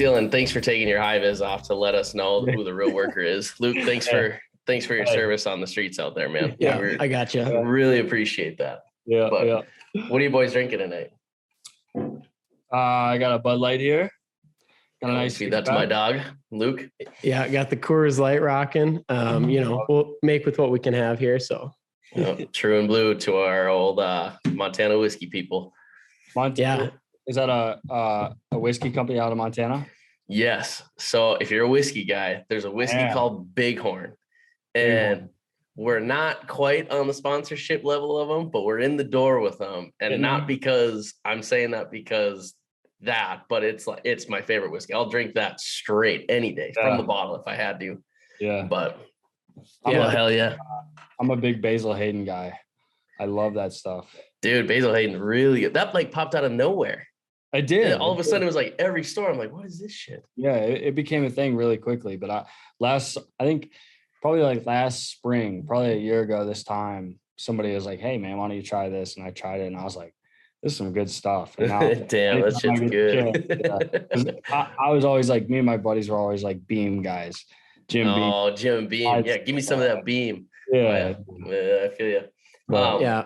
Dylan, thanks for taking your high vis off to let us know who the real worker is. Luke, thanks for thanks for your service on the streets out there, man. Yeah, we I got you. really appreciate that. Yeah, But- yeah. What are you boys drinking tonight? Uh, I got a Bud Light here. Got a nice. Feed that to my dog, Luke. Yeah, got the Coors Light rocking. Um, you know, we'll make with what we can have here. So Yep, True and blue to our old uh, Montana whiskey people. Montana. yeah, Is that a uh, a whiskey company out of Montana? Yes. So if you're a whiskey guy, there's a whiskey Yeah. called Bighorn, Bighorn. and we're not quite on the sponsorship level of them, but we're in the door with them, and Mhm. not because I'm saying that because that, but it's like it's my favorite whiskey. I'll drink that straight any day from the bottle if I had to. Yeah. But I'm, yeah, a, hell yeah, I'm a big Basil Hayden guy. I love that stuff. dude, Basil Hayden really good. That like popped out of nowhere. I did. And all of a sudden, it was like every store. I'm like, what is this shit? yeah, it, it became a thing really quickly. But I last, I think probably like last spring, probably a year ago this time, somebody was like, "Hey man, why don't you try this?" And I tried it, and I was like, "This is some good stuff." And now, Damn, that anytime I shit's get a good. 'cause I, I was always like, me and my buddies were always like Beam guys, Jim Beam. Oh, Jim Beam. I- Yeah, give me some of that beam. Yeah, Yeah, I feel you. But- Um, yeah.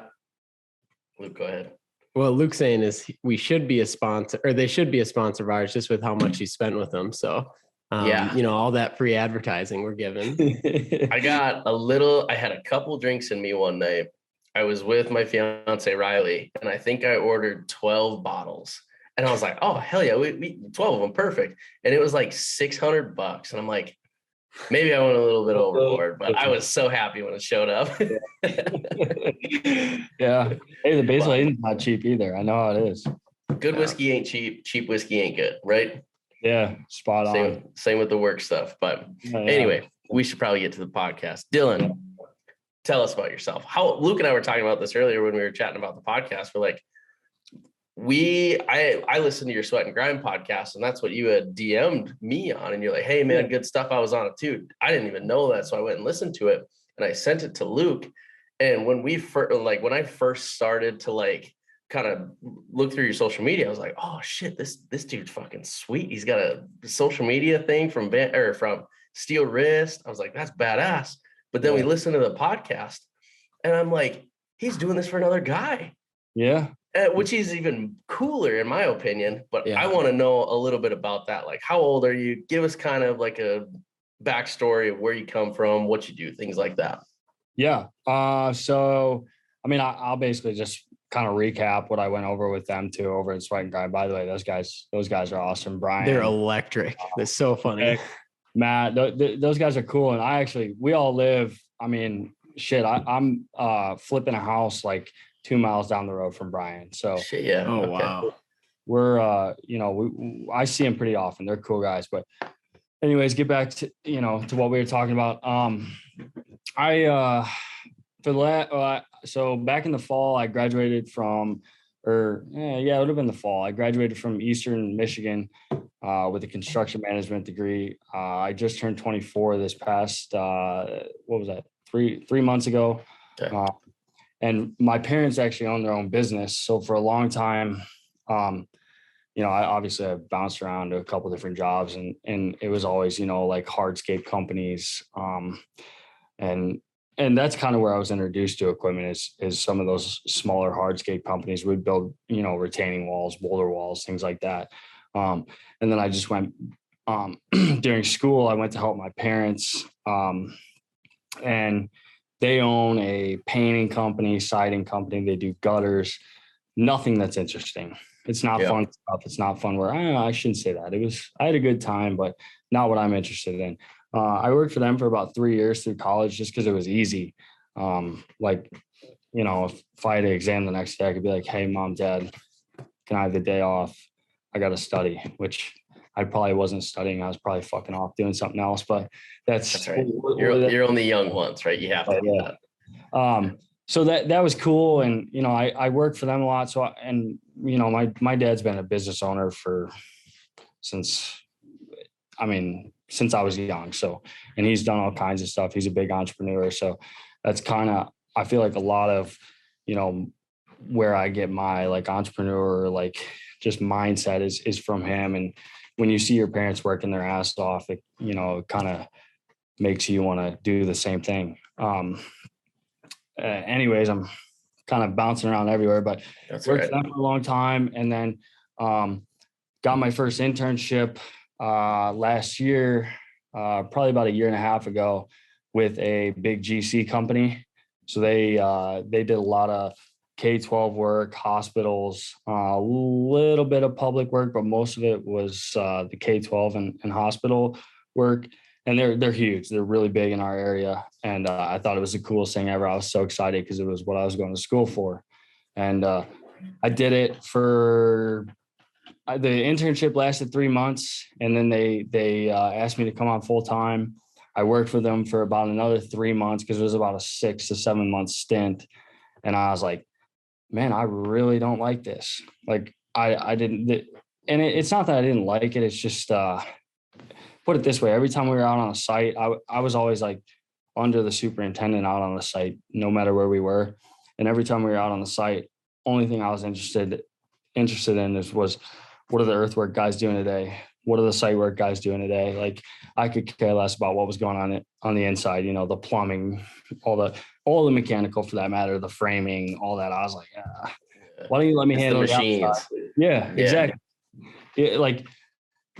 Luke, go ahead. What Luke's saying is we should be a sponsor, or they should be a sponsor of ours, just with how much he spent with them. So, um, Yeah. you know, all that free advertising we're given. I got a little, I had a couple drinks in me one night. I was with my fiance Riley, and I think I ordered 12 bottles. And I was like, oh, hell yeah, we, we 12 of them, perfect. And it was like 600 bucks. And I'm like, maybe I went a little bit oh, overboard, but I was so happy when it showed up. yeah. Hey, the Basil Wow. Hayden's not cheap either. I know how it is. Good Yeah. whiskey ain't cheap. Cheap whiskey ain't good, right? Yeah, spot on. Same, same with the work stuff. But Yeah, yeah. anyway, we should probably get to the podcast. Dylan, tell us about yourself. How Luke and I were talking about this earlier when we were chatting about the podcast. We're like, we I I listened to your sweat and grind podcast, and that's what you had DM'd me on. And you're like, hey man, good stuff. I was on it too. I didn't even know that. So I went and listened to it and I sent it to Luke. And when we first like when I first started to like kind of look through your social media, I was like, oh shit, this this dude's fucking sweet. He's got a social media thing from Van or from Steelwrist. I was like, that's badass. But then we listened to the podcast, and I'm like, he's doing this for another guy, Yeah. Uh, which is even cooler in my opinion. But Yeah. I want to know a little bit about that. Like, how old are you? Give us kind of like a backstory of where you come from, what you do, things like that. Yeah. Uh, so, I mean, I, I'll basically just kind of recap what I went over with them too over in Sweat and Grind. By the way, those guys, those guys are awesome. Brian, They're electric. They're so funny. Okay. Matt, th- th- those guys are cool. And I actually, we all live. I mean, shit, I, I'm uh, flipping a house like two miles down the road from Brian. So Shit, yeah. Oh okay. wow. we're, uh, you know, we, I see them pretty often. They're cool guys. But, anyways, get back to you know to what we were talking about. Um, I uh, for the la- uh, so back in the fall, I graduated from, or eh, yeah, it would have been the fall. I graduated from Eastern Michigan uh, with a construction management degree. Uh, I just turned 24 this past uh, what was that three three months ago, Okay. And my parents actually own their own business. So for a long time, um, you know, I obviously I bounced around to a couple different jobs, and and it was always you know like hardscape companies, um, and and that's kind of where I was introduced to equipment is is some of those smaller hardscape companies would build you know retaining walls, boulder walls, things like that. Um, and then I just went um, during school. I went to help my parents, um, and they own a painting company, siding company. They do gutters. Nothing that's interesting. It's not Yeah. fun stuff. It's not fun where I, I shouldn't say that. It was I had a good time, but not what I'm interested in. Uh, I worked for them for about three years through college just because it was easy. Um, like, you know, if, if I had an exam the next day, I could be like, hey, mom, dad, can I have the day off? I got to study, which I probably wasn't studying. I was probably fucking off doing something else, but that's, That's right. You're you're only young once, right? You have to. Oh, yeah. that. um so that that was cool and you know i i worked for them a lot so I, and you know my my dad's been a business owner for since i mean since i was young so and he's done all kinds of stuff he's a big entrepreneur so that's kind of i feel like a lot of you know where i get my like entrepreneur like just mindset is is from him and when you see your parents working their ass off, it you know kind of makes you want to do the same thing. Um, uh, anyways, I'm kind of bouncing around everywhere, but That's worked right. for them for a long time, and then um, got my first internship uh, last year, uh, probably about a year and a half ago, with a big GC company. So they uh, they did a lot of K twelve work, hospitals, uh, a little bit of public work, but most of it was uh, the K twelve and, and hospital work. And they're they're huge. They're really big in our area, and uh, I thought it was the coolest thing ever. I was so excited because it was what I was going to school for, and uh, I did it for uh, the internship lasted three months, and then they they uh, asked me to come on full time. I worked for them for about another three months because it was about a six to seven month stint, and I was like, man, I really don't like this. Like I I didn't, and it, it's not that I didn't like it. It's just uh, put it this way: every time we were out on a site, I, I was always like under the superintendent out on the site, no matter where we were, and every time we were out on the site, only thing I was interested interested in is was what are the earthwork guys doing today? What are the site work guys doing today? Like I could care less about what was going on on the inside, you know, the plumbing, all the all the mechanical for that matter, the framing, all that. I was like, ah, why don't you let me It's handle the machines. Yeah, Yeah. exactly. Yeah, like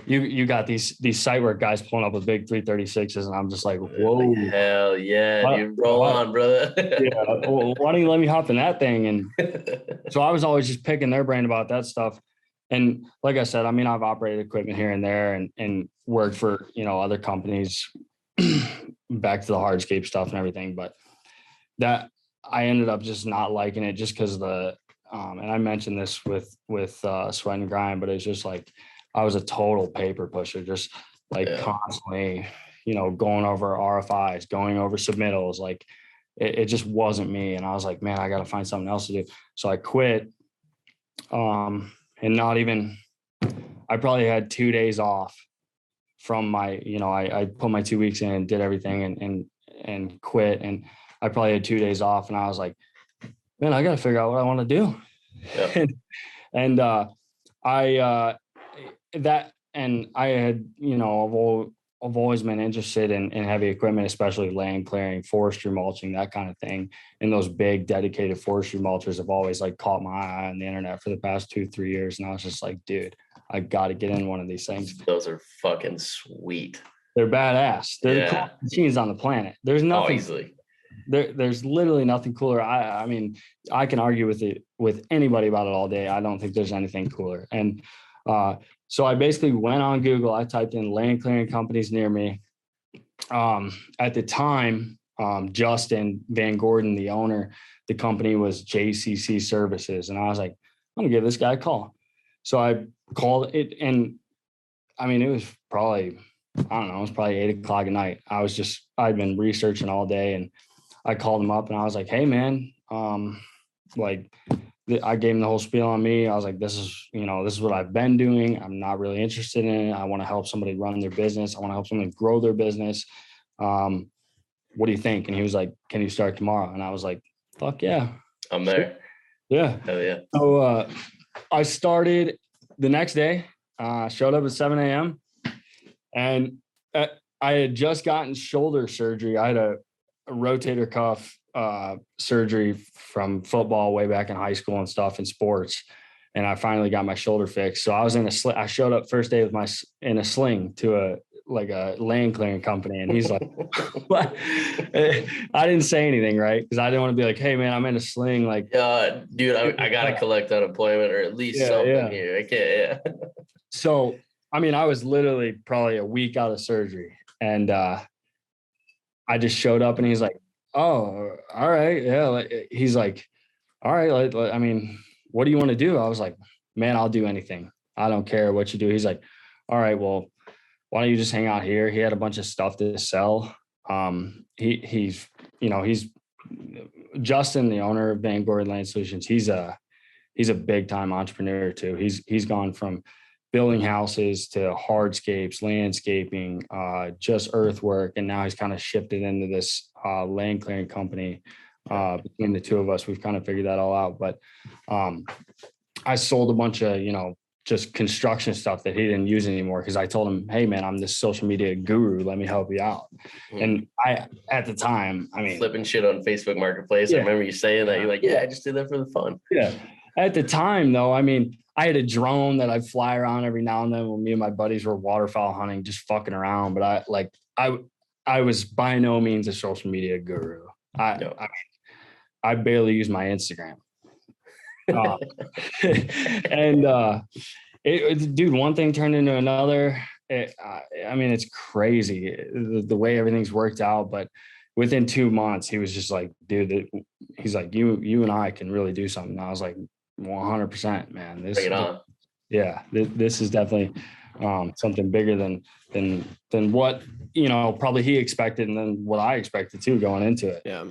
you you got these these site work guys pulling up with big 336s, and I'm just like, whoa. Hell yeah, dude. Roll what- on, brother. Yeah, well, why don't you let me hop in that thing? And so I was always just picking their brain about that stuff. And like I said, I mean, I've operated equipment here and there and and worked for you know other companies, back to the hardscape stuff and everything. But that I ended up just not liking it just because the um, and I mentioned this with with uh, sweat and grind, but it's just like I was a total paper pusher, just like Yeah. constantly, you know, going over RFIs, going over submittals, like it, it just wasn't me. And I was like, man, I got to find something else to do. So I quit. Um, and not even, I probably had two days off from my, you know, I, I put my two weeks in and did everything and, and, and quit. And I probably had two days off and I was like, man, I got to figure out what I want to do. Yep. and, and, uh, I, uh, that, and I had, you know, I've, al- I've always been interested in, in heavy equipment, especially land clearing, forestry mulching, that kind of thing. And those big dedicated forestry mulchers have always like caught my eye on the internet for the past two, three years. And I was just like, dude, I got to get in one of these things. Those are fucking sweet. They're badass. They're the Yeah. coolest machines on the planet. There's Oh, nothing easily. There, there's literally nothing cooler. I, I mean, I can argue with it with anybody about it all day. I don't think there's anything cooler. And uh, so I basically went on Google. I typed in land clearing companies near me. Um, at the time, um, Justin Van Gordon, the owner, the company was JCC Services, and I was like, I'm gonna give this guy a call. So I called it, and I mean, it was probably I don't know, it was probably eight o'clock at night. I was just I'd been researching all day, and I called him up and I was like, "Hey, man, um, like." I gave him the whole spiel on me. I was like, "This is, you know, this is what I've been doing. I'm not really interested in it. I want to help somebody run their business. I want to help somebody grow their business. Um, what do you think?" And he was like, "Can you start tomorrow?" And I was like, "Fuck yeah, I'm there. yeah." Hell yeah. So uh, I started the next day. Uh, showed up at 7 a.m. and uh, I had just gotten shoulder surgery. I had a rotator cuff uh, surgery from football way back in high school and stuff in sports, and I finally got my shoulder fixed. So I was in a sl- I showed up first day with my in a sling to a like a land clearing company, and he's like, "What?" I didn't say anything, right? Because I didn't want to be like, "Hey, man, I'm in a sling." Like, Yeah, dude, I, I gotta collect unemployment or at least Yeah, something yeah. here. I can't. Yeah. so I mean, I was literally probably a week out of surgery, and uh, I just showed up, and he's like, "Oh, all right, yeah." eh, He's like, "All right, I mean, what do you want to do?" I was like, "Man, I'll do anything. I don't care what you do." He's like, "All right, well, why don't you just hang out here?" He had a bunch of stuff to sell. Um, he he's you know he's Justin, the owner of VanGordon Land Solutions. He's a he's a big time entrepreneur too. He's he's gone from building houses to hardscapes, landscaping, uh, just earthwork, and now he's kind of shifted into this uh, land clearing company. Uh, between the two of us, we've kind of figured that all out. But um, I sold a bunch of you know just construction stuff that he didn't use anymore because I told him, "Hey, man, I'm this social media guru. Let me help you out." Mhm. And I, at the time, I mean, Flipping shit on Facebook Marketplace. I remember you saying that. You're like, yeah, I just did that for the fun. yeah. At the time, though, I mean, I had a drone that I'd fly around every now and then when me and my buddies were waterfowl hunting, just fucking around. But I like, I, I was by no means a social media guru. I, No. I I barely use my Instagram. Uh, and uh, it, it- dude, one thing turned into another. It, I, I mean, it's crazy the, the way everything's worked out. But within two months, he was just like, dude, he's like, you, you and I can really do something. And I was like, 100 percent, man. This, Bring it on. yeah, this, this is definitely um, something bigger than than than what you know probably he expected, and then what I expected too going into it. Yeah.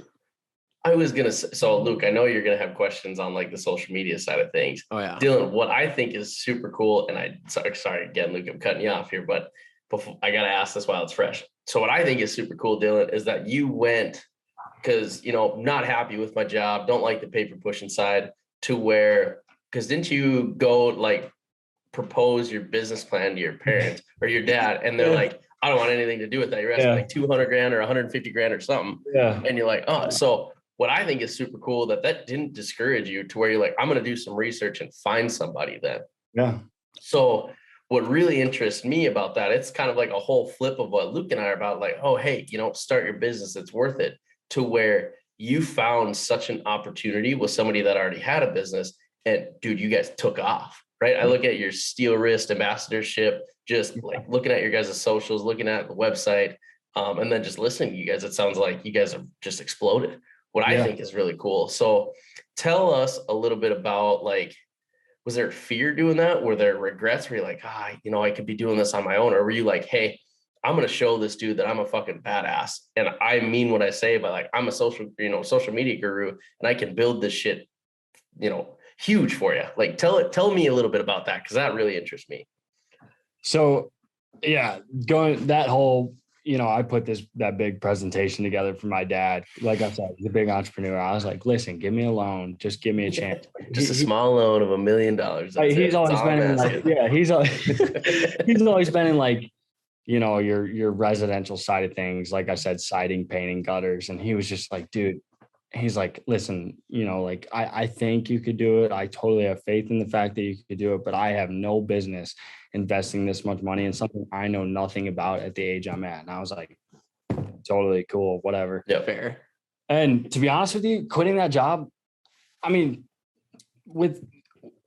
I was gonna say, so Luke, I know you're gonna have questions on like the social media side of things. Oh yeah. Dylan, what I think is super cool, and I sorry, sorry again, Luke, I'm cutting you off here, but before I gotta ask this while it's fresh. So what I think is super cool, Dylan, is that you went because you know, not happy with my job, don't like the paper pushing side, to where because didn't you go like propose your business plan to your parents or your dad, and they're Yeah. like, I don't want anything to do with that. You're asking Yeah. like 200 grand or 150 grand or something Yeah, and you're like, oh, so what I think is super cool that that didn't discourage you to where you're like, I'm going to do some research and find somebody then. yeah, So what really interests me about that, it's kind of like a whole flip of what Luke and I are about, like, oh, hey, you know, start your business, it's worth it, to where you found such an opportunity with somebody that already had a business. And dude, you guys took off, right? I look at your Steelwrist ambassadorship, just like looking at your guys' socials, looking at the website, um, and then just listening to you guys, it sounds like you guys have just exploded. What I think is really cool. So tell us a little bit about like was there fear doing that? Were there regrets? Were you like, ah, you know, I could be doing this on my own? Or were you like, hey, I'm gonna show this dude that I'm a fucking badass. And I mean what I say by like I'm a social, you know, social media guru and I can build this shit, you know, huge for you. Like tell it, tell me a little bit about that because that really interests me. So yeah, going that whole, you know, I put this that big presentation together for my dad. Like I said, he's a big entrepreneur. I was like, listen, give me a loan, just give me a chance. Just a He- he- small loan of a million dollars. it. he's always been like, yeah, he's always he's always been in like, you know, your your residential side of things. Like I said, siding, painting, gutters, and he was just like, dude. He's like, listen, you know, like I, I think you could do it. I totally have faith in the fact that you could do it, but I have no business investing this much money in something I know nothing about at the age I'm at. And I was like, totally cool, whatever. Yep. Fair. And to be honest with you, quitting that job, I mean, with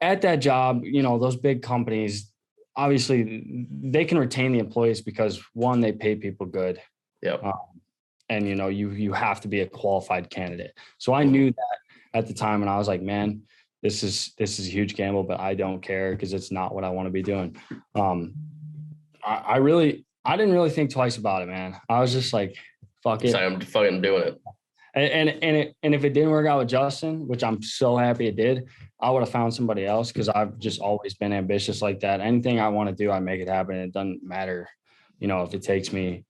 at that job, you know, those big companies, obviously they can retain the employees because one, they pay people good. Yep. Um, and you know, you you have to be a qualified candidate. So I knew that at the time, and I was like, man, this is this is a huge gamble, but I don't care because it's not what I want to be doing. Um, I, I really, I didn't really think twice about it, man. I was just like, fuck it. So I'm fucking doing it. And and and, it, and if it didn't work out with Justin, which I'm so happy it did, I would have found somebody else because I've just always been ambitious like that. Anything I want to do, I make it happen. It doesn't matter, you know, if it takes me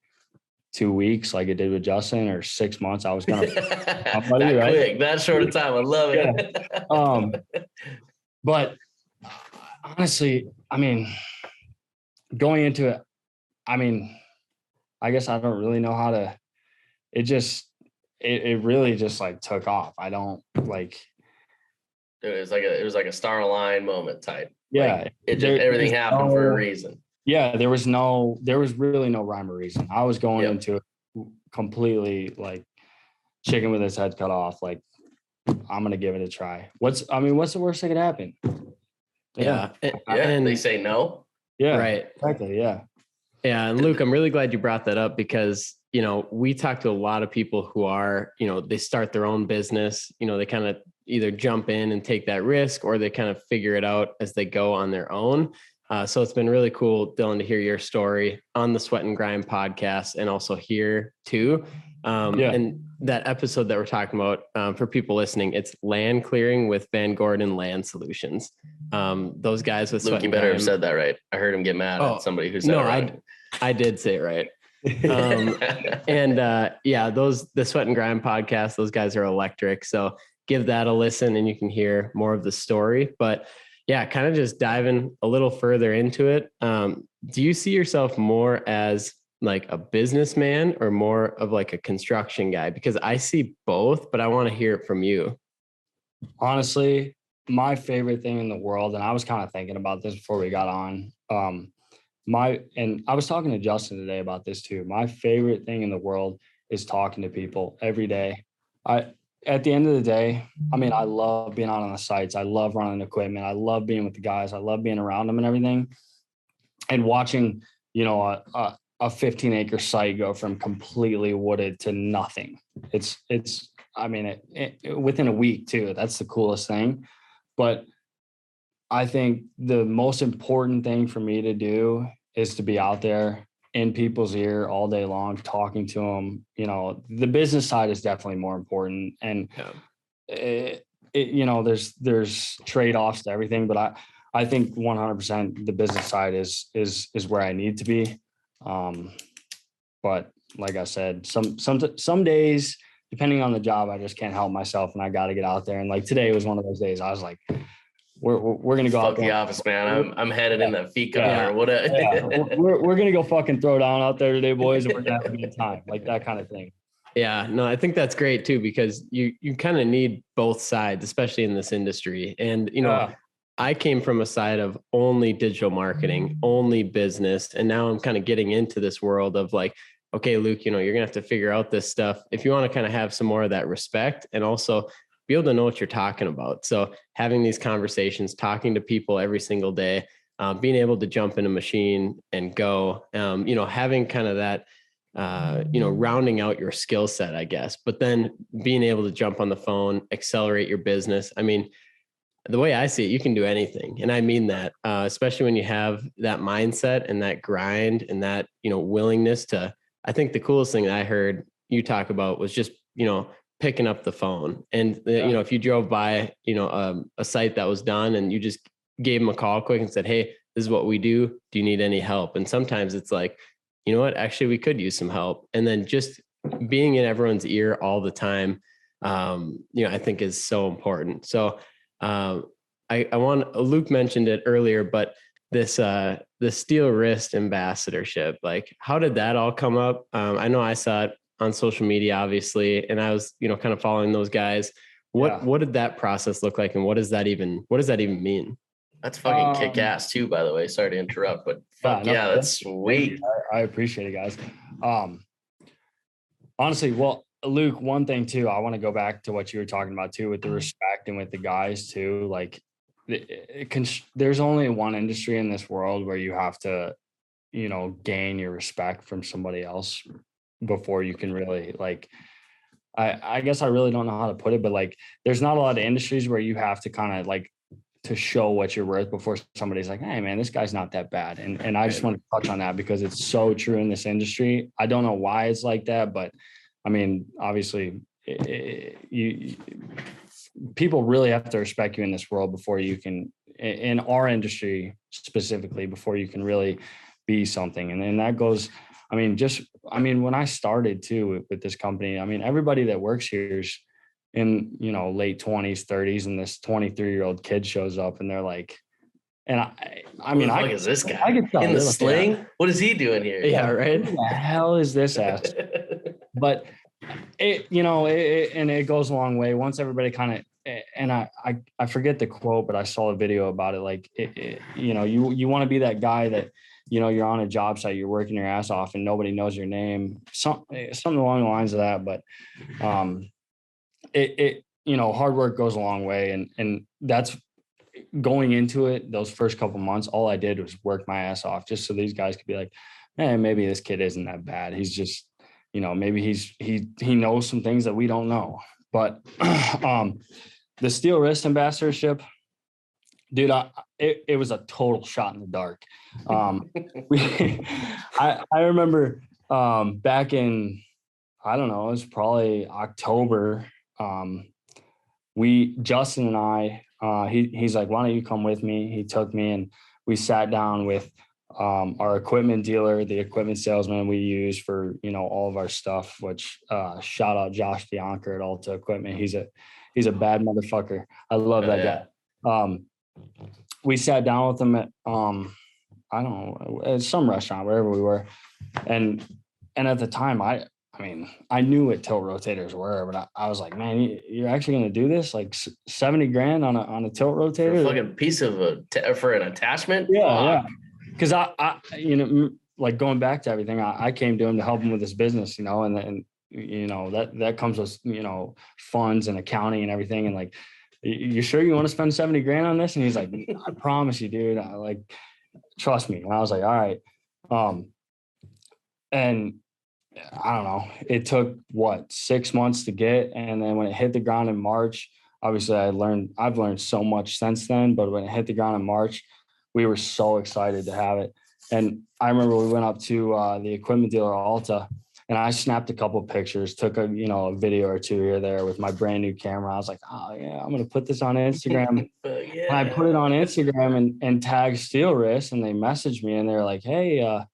two weeks like it did with Justin or six months. I was gonna that right? quick, that short of time. I love it. um but honestly, I mean, going into it, I mean, I guess I don't really know how to it just it, it really just like took off. I don't like it was like a it was like a star line moment type. yeah. It just there- everything there's happened for a reason. yeah, there was no, there was really no rhyme or reason. I was going Yep. into it completely like chicken with his head cut off. Like, I'm gonna give it a try. What's, I mean, what's the worst that could happen? Yeah. And, Yeah, and- they say no. yeah, right. exactly. Yeah, Yeah, and Luke, I'm really glad you brought that up because you know we talk to a lot of people who are you know they start their own business. You know they kind of either jump in and take that risk, or they kind of figure it out as they go on their own. Uh, so it's been really cool, Dylan, to hear your story on the Sweat and Grind podcast, and also here too. Um, Yeah. And that episode that we're talking about um, for people listening, it's land clearing with VanGordon Land Solutions. Um, those guys with Luke, Sweat you and better have said that right. I heard him get mad Oh, at somebody who said no, it I. I did say it right. Um, and uh, yeah, those the Sweat and Grind podcast, those guys are electric. So give that a listen, and you can hear more of the story. But yeah, kind of just diving a little further into it. Um, do you see yourself more as like a businessman or more of like a construction guy? Because I see both, but I want to hear it from you. Honestly, my favorite thing in the world, and I was kind of thinking about this before we got on. Um, my and I was talking to Justin today about this too. My favorite thing in the world is talking to people every day. I at the end of the day, I mean, I love being out on the sites. I love running equipment. I love being with the guys. I love being around them and everything. And watching, you know, a, a, a 15 acre site go from completely wooded to nothing. It's, it's, I mean, it, it, within a week too. That's the coolest thing. But I think the most important thing for me to do is to be out there in people's ear all day long, talking to them. You know, the business side is definitely more important, and yeah. it, it, you know, there's there's trade offs to everything, but I I think 100% the business side is is is where I need to be. Um, but like I said, some some some days, depending on the job, I just can't help myself, and I got to get out there. And like today was one of those days. I was like, we're we're gonna go Fuck out the office, man. I'm I'm headed yeah. in the fika yeah. or what. yeah. we're we're gonna go fucking throw down out there today, boys, and we're gonna have a good time, like that kind of thing. Yeah, no, I think that's great too because you you kind of need both sides, especially in this industry. And you know, yeah. I came from a side of only digital marketing, only business, and now I'm kind of getting into this world of like, okay, Luke, you know, you're gonna have to figure out this stuff if you want to kind of have some more of that respect and also be able to know what you're talking about. So having these conversations, talking to people every single day, um, being able to jump in a machine and go, um, you know, having kind of that, uh, you know, rounding out your skill set, I guess, but then being able to jump on the phone, accelerate your business. I mean, the way I see it, you can do anything. And I mean that, uh, especially when you have that mindset and that grind and that, you know, willingness to, I think the coolest thing that I heard you talk about was just, you know, picking up the phone. And uh, yeah. you know, if you drove by, you know, um, a site that was done and you just gave them a call quick and said, "Hey, this is what we do. Do you need any help?" And sometimes it's like, you know what, actually, we could use some help. And then just being in everyone's ear all the time, um, you know, I think is so important. So, um, I, I want Luke mentioned it earlier, but this uh the Steelwrist ambassadorship like how did that all come up um, i know i saw it on social media, obviously, and I was, you know, kind of following those guys. What yeah. what did that process look like, and what does that even what does that even mean? That's fucking um, kick ass too, by the way. Sorry to interrupt, but fuck yeah, no, yeah that's sweet. I, I, appreciate it, guys. Um, honestly, well, Luke, one thing too, I want to go back to what you were talking about too, with the mm-hmm. respect and with the guys too. Like, it, it can, there's only one industry in this world where you have to, you know, gain your respect from somebody else before you can really like I, I guess I really don't know how to put it, but like there's not a lot of industries where you have to kind of like to show what you're worth before somebody's like, hey man, this guy's not that bad. And and I just want to touch on that because it's so true in this industry. I don't know why it's like that, but I mean, obviously, it, it, you people really have to respect you in this world before you can in our industry specifically before you can really be something. And then that goes I mean, just I mean, when I started too with, this company, I mean, everybody that works here is in you know late twenties, thirties, and this twenty three year old kid shows up, and they're like, and I, I mean, I is this guy I tell in the sling? What is he doing here? Yeah, right. Who the hell is this ass? but it, you know, it, and it goes a long way. Once everybody kind of and I, I I forget the quote, but I saw a video about it. Like, it, it, you know, you you want to be that guy that you know you're on a job site you're working your ass off and nobody knows your name some eh, something along the lines of that but um it it you know hard work goes a long way and and that's going into it those first couple months all i did was work my ass off just so these guys could be like hey maybe this kid isn't that bad. He's just you know maybe he's he he knows some things that we don't know. But um the Steelwrist ambassadorship dude I, it, it was a total shot in the dark um, we, I, I remember um, back in, I don't know, it was probably October. Um, we, Justin and I, uh, he, he's like, why don't you come with me? He took me and we sat down with um, our equipment dealer, the equipment salesman we use for, you know, all of our stuff, which uh, shout out Josh Bianca at Alta Equipment. He's a, he's a bad motherfucker. I love oh, that yeah. guy. Um, we sat down with them at um I don't know at some restaurant wherever we were, and and at the time I I mean I knew what tilt rotators were, but I, I was like, man, you, you're actually gonna do this like seventy grand on a on a tilt rotator? For a fucking piece of a t- for an attachment. Yeah, yeah. Because I, I, you know, like going back to everything, I, I came to him to help him with his business, you know, and then you know that that comes with you know funds and accounting and everything, and like, "Y- you sure you want to spend seventy grand on this? And he's like, I promise you, dude. I like, trust me. And I was like, all right. Um, and I don't know. It took what six months to get, and then when it hit the ground in March, obviously I learned. I've learned so much since then. But when it hit the ground in March, we were so excited to have it. And I remember we went up to uh, the equipment dealer Alta, and I snapped a couple of pictures, took a you know a video or two here there with my brand new camera. I was like, oh yeah, I'm gonna put this on Instagram. Yeah. And I put it on Instagram and, and tagged Steelwrist and they messaged me and they're like, hey, uh,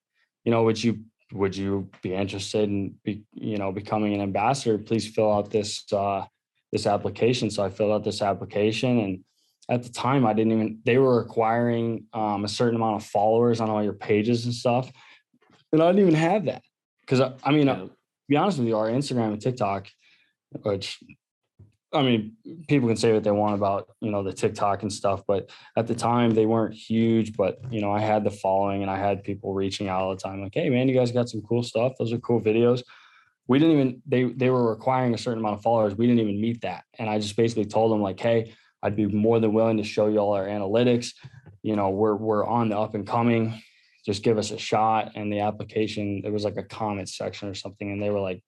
you know, would you would you be interested in be, you know becoming an ambassador? Please fill out this uh, this application. So I filled out this application and at the time I didn't even they were requiring um, a certain amount of followers on all your pages and stuff. And I didn't even have that. Because I, I mean, uh, Yeah. to be honest with you, our Instagram and TikTok, which I mean, people can say what they want about, you know, the TikTok and stuff, but at the time they weren't huge. But, you know, I had the following and I had people reaching out all the time, like, hey man, you guys got some cool stuff. Those are cool videos. We didn't even they they were requiring a certain amount of followers. We didn't even meet that. And I just basically told them, like, hey, I'd be more than willing to show you all our analytics. You know, we're we're on the up and coming. Just give us a shot. And the application, it was like a comment section or something. And they were like,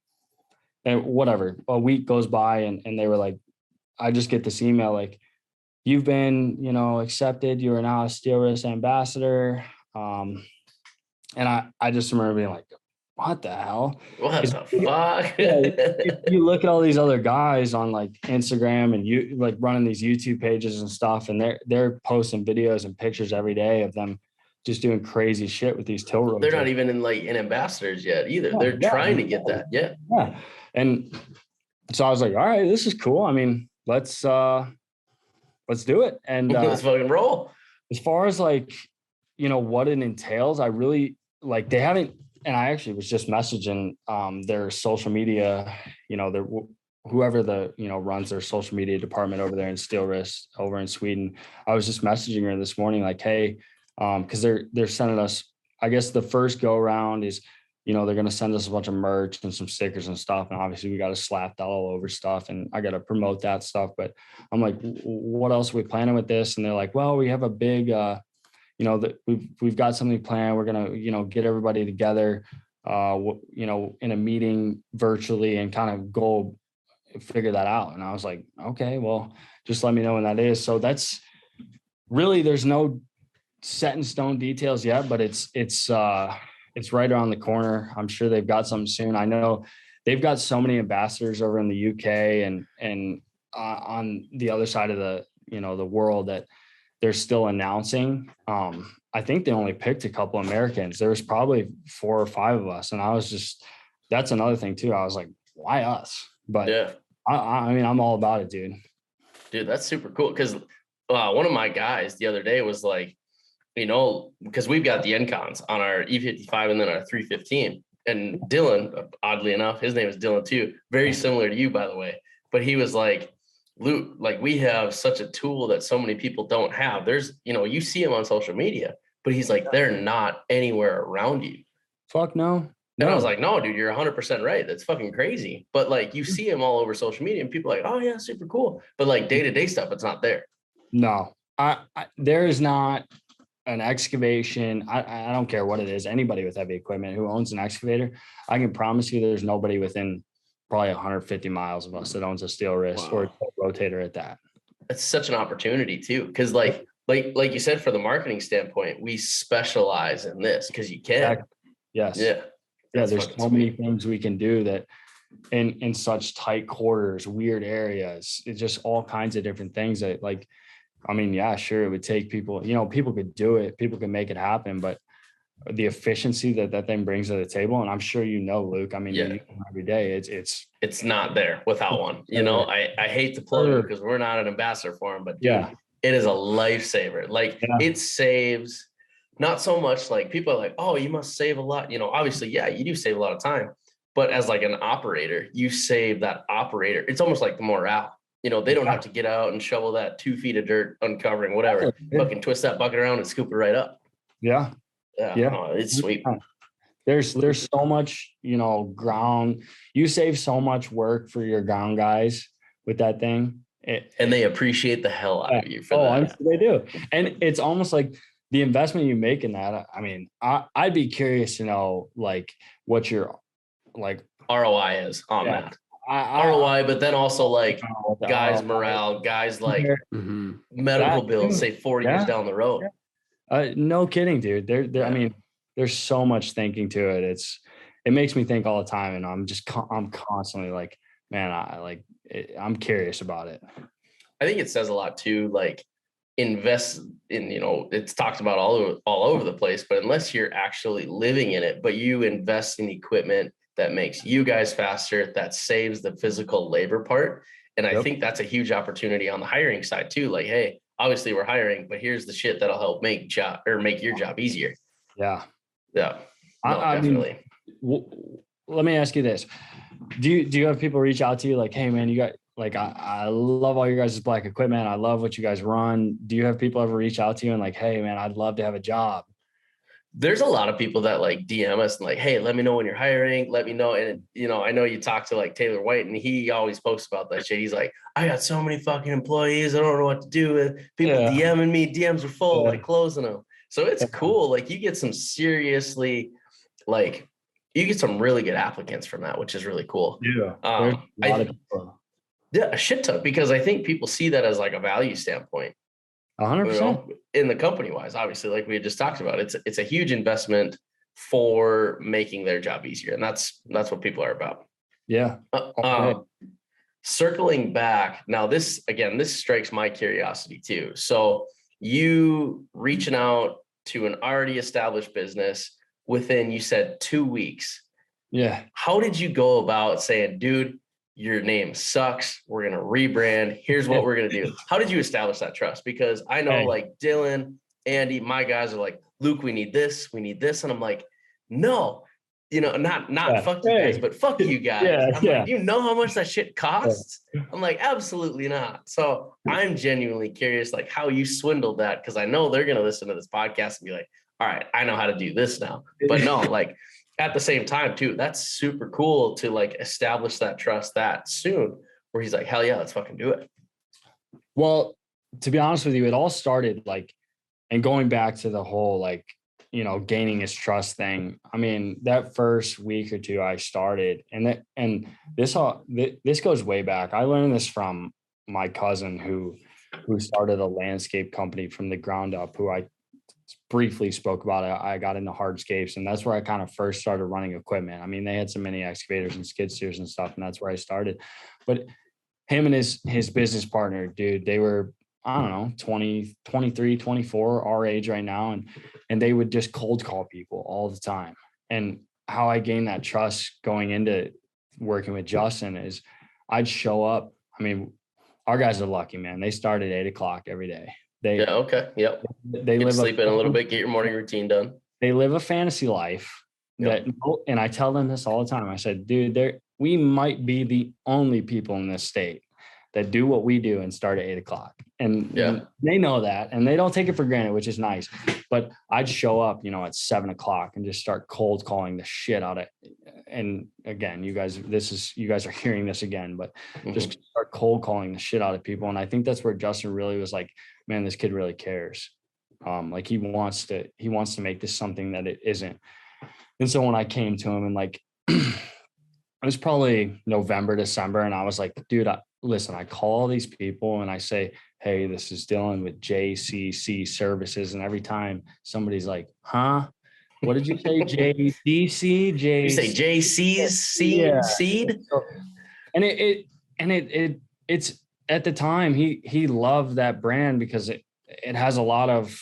and whatever a week goes by and, and they were like i just get this email like you've been you know accepted you are now a Steelwrist ambassador um and i i just remember being like what the hell What the fuck? if you look at all these other guys on like instagram and you like running these youtube pages and stuff and they're they're posting videos and pictures every day of them just doing crazy shit with these tilt rotators. They're not even in like in ambassadors yet either. Yeah, They're yeah, trying to get yeah. that. Yeah. yeah and so i was like all right this is cool i mean let's uh let's do it and uh, Let's fucking roll. as far as like you know what it entails i really like they haven't and i actually was just messaging um their social media you know their whoever the you know runs their social media department over there in Steelwrist over in sweden i was just messaging her this morning like hey um because they're they're sending us i guess the first go around is you know they're to send us a bunch of merch and some stickers and stuff and obviously we got to slap that all over stuff and i got to promote that stuff but i'm like what else are we planning with this? And they're like well we have a big uh you know that we've we've got something planned we're to you know get everybody together uh you know in a meeting virtually and kind of go figure that out. And i was like okay well just let me know when that is. So that's really there's no set in stone details yet but it's it's uh it's right around the corner. I'm sure they've got something soon. I know they've got so many ambassadors over in the UK and and uh, on the other side of the you know the world that they're still announcing. Um, I think they only picked a couple Americans. There was probably four or five of us, and I was just that's another thing too. I was like, why us? But Yeah. I, I mean, I'm all about it, dude. Dude, that's super cool. Cause uh, one of my guys the other day was like, you know, because we've got the Engcons on our E55 and then our 315. And Dylan, oddly enough, his name is Dylan too. Very mm. similar to you, by the way. But he was like, Luke, like we have such a tool that so many people don't have. There's, you know, you see him on social media, but he's like, they're not anywhere around you. Fuck no. And I was like, no, dude, you're 100% right. That's fucking crazy. But like, you mm. see him all over social media and people are like, oh, yeah, super cool. But like day to day stuff, it's not there. No, I, I there is not an excavation. I, I don't care what it is. Anybody with heavy equipment who owns an excavator, I can promise you there's nobody within probably 150 miles of us that owns a Steelwrist or a rotator at that. It's such an opportunity too. Cause like, like, like you said, for the marketing standpoint, we specialize in this because you can. Exactly. Yes. Yeah. Yeah. That's There's so many things we can do that in in such tight quarters, weird areas. It's just all kinds of different things that like. I mean, yeah, sure, it would take people. You know, people could do it. People can make it happen, but the efficiency that that thing brings to the table, and I'm sure you know, Luke. I mean, Yeah. every day. It's it's It's not there without one. You know, I, I hate to plug it because we're not an ambassador for him, but dude, yeah, it is a lifesaver. Like Yeah. it saves not so much like people are like, oh, you must save a lot. You know, obviously, yeah, you do save a lot of time, but as like an operator, you save that operator. It's almost like the morale. You know, they don't have to get out and shovel that two feet of dirt, uncovering whatever. Fucking twist that bucket around and scoop it right up. Yeah. Yeah, Yeah. no, it's sweet. There's there's so much, you know, ground. You save so much work for your ground guys with that thing. It, And they appreciate the hell out of you for oh, I'm that. sure they do. And it's almost like the investment you make in that. I mean, I, I'd be curious to know like what your like ROI is on Yeah. that. I, I, ROI, but then also like don't know what the guys' ROI morale, guys like Mhm. medical That bills, too. say 40 years down the road. Uh, no kidding, dude. There, there. I mean, there's so much thinking to it. It's, it makes me think all the time, and I'm just, I'm constantly like, man, I like, it, I'm curious about it. I think it says a lot too. Like invest in, you know, it's talked about all over all over the place, but unless you're actually living in it, but you invest in equipment that makes you guys faster, that saves the physical labor part. And I Yep. think that's a huge opportunity on the hiring side too. Like, hey, obviously we're hiring, but here's the shit that'll help make job or make your job easier. Yeah. Yeah. No, I mean, definitely. w- let me ask you this: Do you do you have people reach out to you like, hey man, you got like I, I love all your guys' black equipment. I love what you guys run. Do you have people ever reach out to you and like, hey man, I'd love to have a job? There's a lot of people that like DM us and like, hey, let me know when you're hiring. Let me know. And you know, I know you talk to like Taylor White, and he always posts about that shit. He's like, I got so many fucking employees. I don't know what to do with people Yeah. DMing me. DMs are full, Yeah. like closing them. So it's cool. Like you get some seriously, like you get some really good applicants from that, which is really cool. Yeah. Um, a lot I, of people. yeah, a shit ton because I think people see that as like a value standpoint. A hundred you percent. know, in the company wise, obviously, like we had just talked about, it's it's a huge investment for making their job easier, and that's that's what people are about. Yeah. Uh, um, circling back now, this again, this strikes my curiosity too. So you reaching out to an already established business within, you said two weeks. Yeah. How did you go about saying, dude? Your name sucks. We're gonna rebrand. Here's what we're gonna do. How did you establish that trust? Because I know, Hey. like Dylan, Andy, my guys are like, Luke, we need this, we need this, and I'm like, no, you know, not not Yeah. fuck you guys, but fuck you guys. Yeah, I'm yeah. like, you know how much that shit costs? I'm like, absolutely not. So I'm genuinely curious, like how you swindled that, because I know they're gonna listen to this podcast and be like, all right, I know how to do this now. But no, like at the same time, too, that's super cool to like establish that trust that soon, where he's like, hell yeah, let's fucking do it. Well, to be honest with you, it all started like, and going back to the whole like, you know, gaining his trust thing. I mean, that first week or two I started, and that and this all this goes way back. I learned this from my cousin who who started a landscape company from the ground up. Who I briefly spoke about. it, I got into hardscapes, and that's where I kind of first started running equipment. I mean, they had some mini excavators and skid steers and stuff, and that's where I started. But him and his his business partner, dude, they were I don't know, 20, 23, 24, our age right now. And and they would just cold call people all the time. And how I gained that trust going into working with Justin is I'd show up. I mean, our guys are lucky, man. They start at eight o'clock every day. They Yeah, okay. Yep. they Get live sleep in a little bit, get your morning routine done. they live a fantasy life Yep. that and I tell them this all the time. I said, dude, there we might be the only people in this state that do what we do and start at eight o'clock. And, Yeah. and they know that and they don't take it for granted, which is nice. But I'd show up, you know, at seven o'clock and just start cold calling the shit out of and again, you guys, this is you guys are hearing this again, but Mhm. just start cold calling the shit out of people. And I think that's where Justin really was like, man, this kid really cares. Um, like he wants to, he wants to make this something that it isn't. And so when I came to him and like, it was probably November, December, and I was like, dude, I, listen, I call these people and I say, hey, this is Dylan with JCC services. And every time somebody's like, huh? What did you say? JDC? J You say JC's seed Yeah. seed? and it, it and it it it's at the time he he loved that brand because it it has a lot of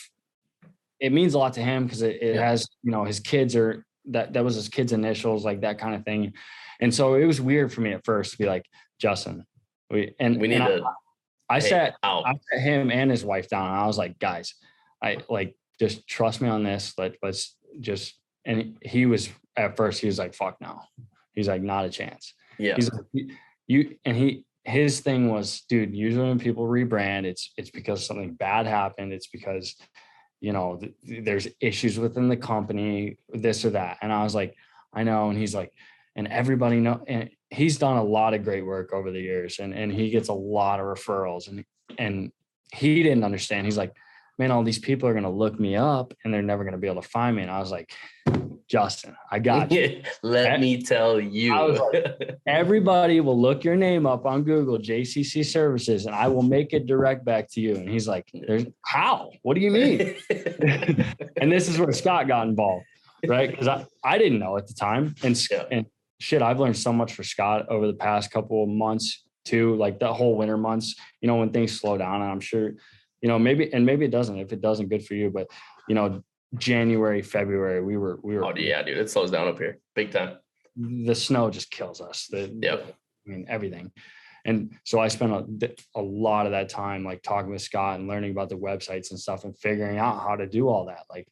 it means a lot to him because it, it Yeah. has you know his kids are that that was his kids initials like that kind of thing and so it was weird for me at first to be like justin we and We need and I- to I Hey, sat out. I sat him and his wife down. And I was like, guys, I like just trust me on this. Let let's just and he was at first he was like, fuck no. He's like, not a chance. yeah. He's like, "You- you and he his thing was, dude, usually when people rebrand, it's it's because something bad happened. It's because you know th- there's issues within the company, this or that. And I was like, I know. And he's like, and everybody know and he's done a lot of great work over the years and and he gets a lot of referrals and and he didn't understand. He's like, man, all these people are gonna look me up and they're never gonna be able to find me. And I was like, Justin, I got you. Let Eh, me tell you. I was everybody will look your name up on Google, JCC services, and I will make it direct back to you. And he's like, There's how? What do you mean? and this is where Scott got involved, right? Because I, I didn't know at the time. And, Yeah. and shit, I've learned so much for Scott over the past couple of months too, like the whole winter months, you know, when things slow down. And I'm sure, you know, maybe, and maybe it doesn't. If it doesn't, good for you. But, you know, January, February, we were, we were, oh yeah, dude, it slows down up here big time. the snow just kills us. The, Yep. I mean, everything. And so I spent a, a lot of that time like talking with Scott and learning about the websites and stuff and figuring out how to do all that. Like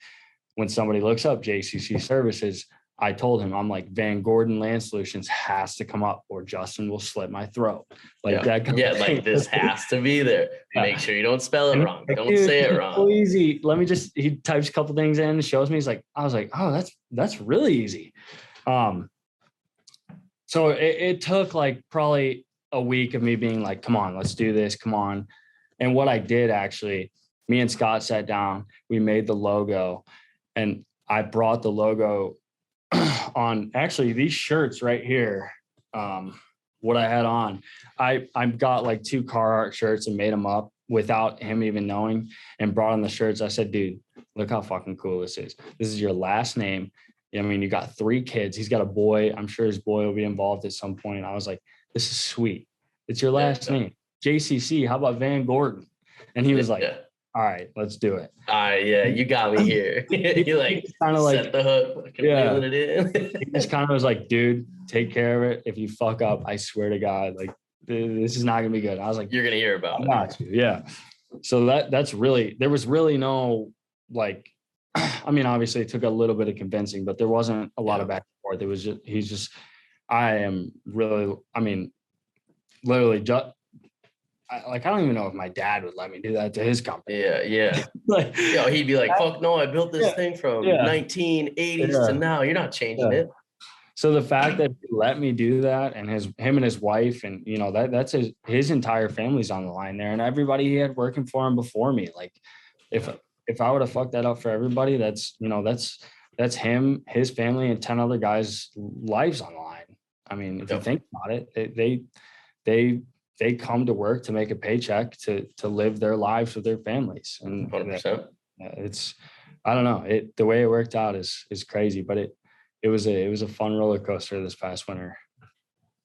when somebody looks up JCC services, I told him, I'm like, VanGordon Land Solutions has to come up or Justin will slit my throat. Like yeah. that. Yeah, like this has to be there. Make sure you don't spell it And wrong. like, Don't "Dude, say it it's So wrong. easy. Let me just, he types a couple things in shows me. He's like, I was like, oh, that's, that's really easy. Um, so it, it took like probably a week of me being like, come on, let's do this. Come on. And what I did actually, me and Scott sat down, we made the logo and I brought the logo on actually these shirts right here. Um, what I had on, I I got like two Carhartt shirts and made them up without him even knowing and brought on the shirts. I said, dude, look how fucking cool this is. This is your last name. I mean, you got three kids. He's got a boy. I'm sure his boy will be involved at some point. I was like, this is sweet. It's your last Yeah. name. JCC. How about VanGordon? And he was like, yeah. All right, let's do it. All right, yeah, you got me here. you like kind of like set the hook, Yeah. it in. he just kind of was like, dude, take care of it. If you fuck up, I swear to God, like this is not gonna be good. I was like, You're gonna hear about it. you. Yeah. So that that's really there was really no like I mean, obviously it took a little bit of convincing, but there wasn't a lot of back and forth. It was just he's just I am really I mean, literally just I, like I don't even know if my dad would let me do that to his company. Yeah, yeah. like, Yo, he'd be like, "Fuck no! I built this Yeah, thing from yeah. 1980s Yeah. to now. You're not changing it." So the fact that he let me do that and his him and his wife and you know that that's his his entire family's on the line there and everybody he had working for him before me. Like if if I would have fucked that up for everybody, that's you know that's that's him, his family, and 10 other guys' lives on the line. I mean, if you think about it, they they they they come to work to make a paycheck to to live their lives with their families. And 100. percent it's I don't know. It the way it worked out is is crazy, but it it was a it was a fun roller coaster this past winter.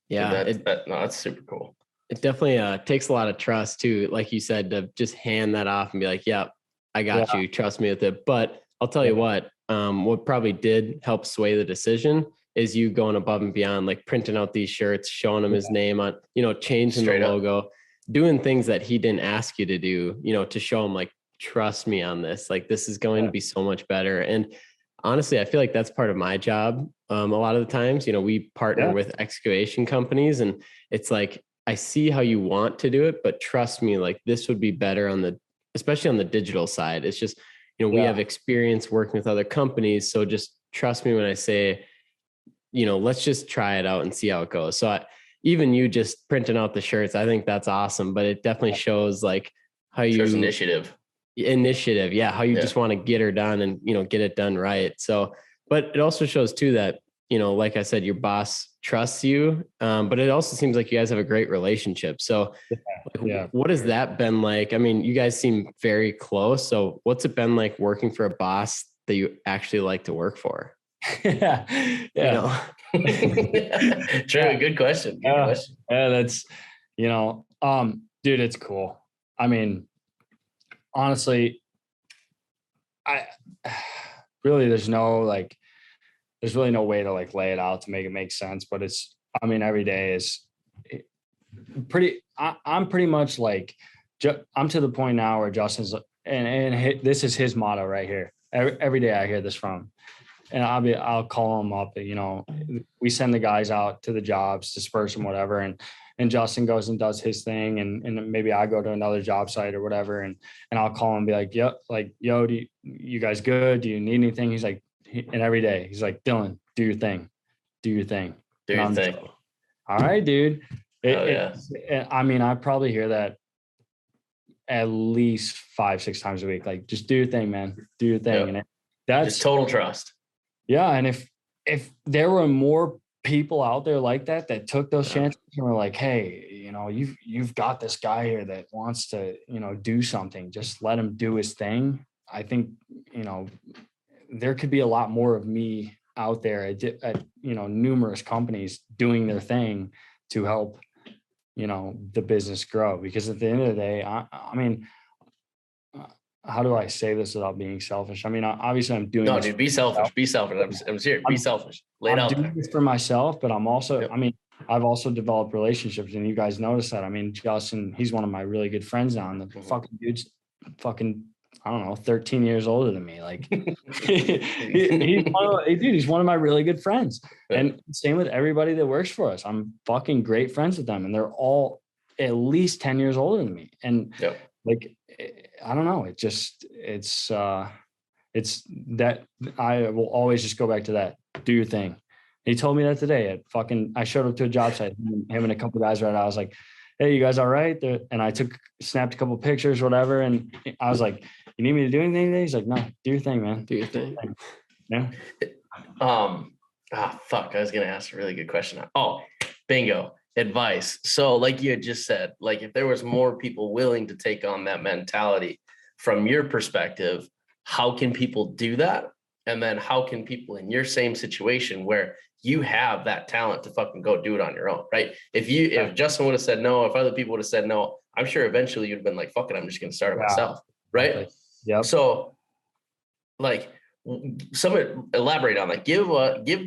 Yeah, that, it, that, no, that's super cool. it definitely uh, takes a lot of trust too, like you said, to just hand that off and be like, "Yep, I got you. Trust me with it." But I'll tell you what, um, what probably did help sway the decision is you going above and beyond, like printing out these shirts, showing him his name on, you know, changing Straight the up. logo, doing things that he didn't ask you to do, you know, to show him like, trust me on this. Like this is going Yeah. to be so much better. And honestly, I feel like that's part of my job. Um, a lot of the times, you know, we partner Yeah. with excavation companies, and it's like I see how you want to do it, but trust me, like this would be better on the, especially on the digital side. It's just, you know, we Yeah. have experience working with other companies, so just trust me when I say, you know, let's just try it out and see how it goes. So I, even you just printing out the shirts, I think that's awesome, but it definitely shows like how you initiative. initiative yeah how you Yeah. just want to get her done and you know get it done right so but it also shows too that you know like i said your boss trusts you um, but it also seems like you guys have a great relationship so like, Yeah. what has that been like i mean you guys seem very close so what's it been like working for a boss that you actually like to work for yeah, you yeah, know True. Yeah. Good question. Good Yeah. question. yeah. That's you know, um, dude, it's cool. I mean, honestly, I really there's no like, there's really no way to like lay it out to make it make sense. But it's, I mean, every day is pretty. I, I'm pretty much like Ju- I'm to the point now where Justin's and and hi- this is his motto right here. Every, every day I hear this from, and I'll be I'll call him up. You know, we send the guys out to the jobs, disperse them, whatever, and and Justin goes and does his thing, and and maybe I go to another job site or whatever, and and I'll call him and be like, yep, like yo, do you, you guys good? Do you need anything? He's like, and every day he's like, Dylan, do your thing, do your thing. Do your thing. like, All right, dude. It- Oh, yeah. and I mean, I probably hear that at least five, six times a week. Like, just do your thing, man. Do your thing. Yep. And it, that's Just total trust. Yeah. And if if there were more people out there like that that took those Yeah. chances and were like, hey, you know, you've you've got this guy here that wants to, you know, do something. Just let him do his thing. I think, you know, there could be a lot more of me out there at, at you know numerous companies doing their thing to help you know the business grow because at the end of the day i, I mean how do i say this without being selfish i mean obviously i'm doing No, dude, be selfish. Be selfish. I'm, I'm serious. Be I'm- selfish. Lay I'm out doing there. this for myself but i'm also Yep. i mean i've also developed relationships and you guys notice that i mean justin he's one of my really good friends now and the Mhm. fucking dude's fucking i don't know 13 years older than me like he- he's one of, dude, he's one of my really good friends. And same with everybody that works for us. I'm fucking great friends with them, and they're all at least 10 years older than me. And Yep. like, I don't know, it just it's uh it's that I will always just go back to that. Do your thing. He told me that today at fucking I showed up to a job site, him and a couple guys right. I was like, hey, you guys all right? And I took snapped a couple pictures, whatever. And I was like, you need me to do anything today? He's like, no, do your thing, man. Do your thing. Yeah. Um, ah, fuck. I was gonna ask a really good question. Oh, bingo. Advice. So, like you had just said, like if there was more people willing to take on that mentality from your perspective, how can people do that? And then how can people in your same situation where you have that talent to fucking go do it on your own, right? If you if Justin would have said no, if other people would have said no, I'm sure eventually you'd have been like, fuck it, I'm just gonna start it Yeah. myself. Right. Yeah. So, like, some elaborate on that. Give uh, give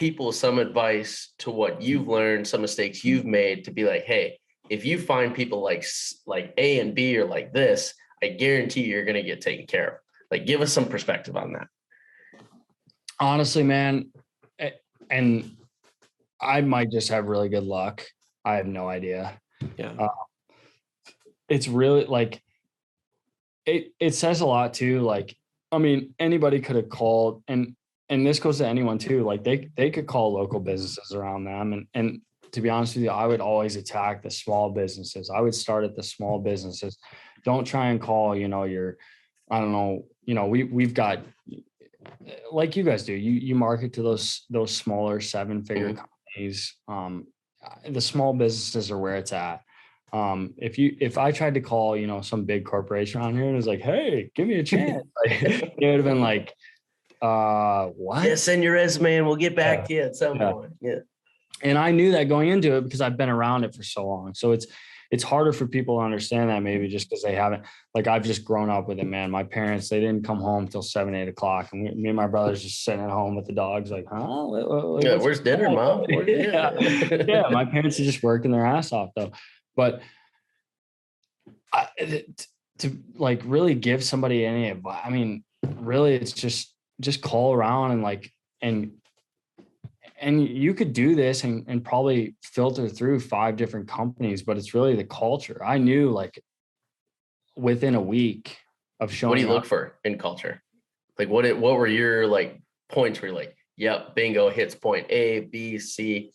people some advice to what you've learned, some mistakes you've made, to be like, hey, if you find people like like A and B or like this, I guarantee you're gonna get taken care of. Like, give us some perspective on that. honestly, man, and I might just have really good luck. I have no idea. Yeah. Uh, it's really like it. It says a lot too. Like, I mean, anybody could have called, and and this goes to anyone too. Like they they could call local businesses around them, and and to be honest with you, I would always attack the small businesses. I would start at the small businesses. Don't try and call, you know, your, I don't know, you know, we we've got like you guys do you you market to those those smaller seven figure companies um the small businesses are where it's at um if you if i tried to call you know some big corporation on here and was like hey give me a chance like, it would have been like uh what Yeah, send your resume and we'll get back to you at some Yeah. point. Yeah. and I knew that going into it because I've been around it for so long. So it's it's harder for people to understand that maybe just because they haven't like I've just grown up with it, man. My parents they didn't come home till seven eight o'clock, and we, me and my brothers just sitting at home with the dogs, like, huh? Yeah, where's dinner, mom? Where's yeah. dinner? yeah, my parents are just working their ass off though. But I, it- to like really give somebody any advice, I mean, really, it's just just call around and like and and you could do this and, and probably filter through five different companies, but it's really the culture. I knew like within a week of showing what do you up- look for in culture? Like what it what were your like points where you're like, yep, bingo hits point A, B, C,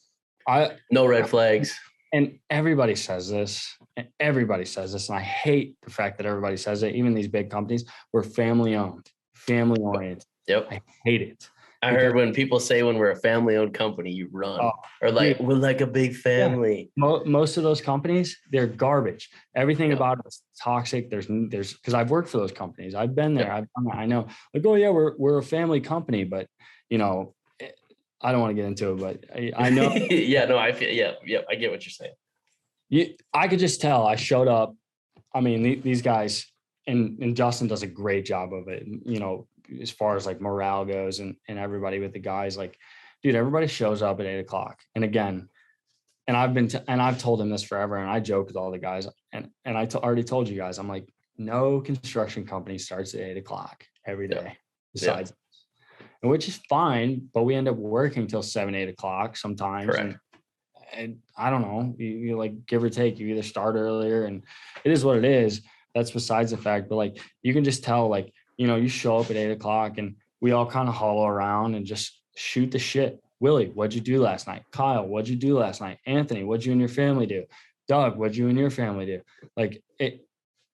I no red flags. and everybody says this and everybody says this and i hate the fact that everybody says it even these big companies we're family owned family oriented Yep. i hate it I heard when people say when we're a family owned company, you run. Oh, or like we're like a big family. Mo- most of those companies they're garbage everything Yeah. about it's toxic there's there's because i've worked for those companies i've been there Yeah. i've done that. i know like oh yeah we're we're a family company but you know eh, i don't want to get into it but i, I know yeah, no, I feel yeah, yeah, I get what you're saying. you, I could just tell I showed up. I mean, the- these guys and, and Justin does a great job of it. You know, as far as like morale goes and, and everybody with the guys, like, dude, everybody shows up at eight o'clock. And again, and I've been, t- and I've told him this forever. And I joke with all the guys and and I t- already told you guys, I'm like, no construction company starts at eight o'clock every day Yeah. Besides, and which is fine, but we end up working till seven, eight o'clock sometimes. Correct. And, and I don't know, you, you like give or take, you either start earlier, and it is what it is. That's besides the fact, but like you can just tell, like you know, you show up at eight o'clock, and we all kind of hollow around and just shoot the shit. Willie, what'd you do last night? Kyle, what'd you do last night? Anthony, what'd you and your family do? Doug, what'd you and your family do? Like it,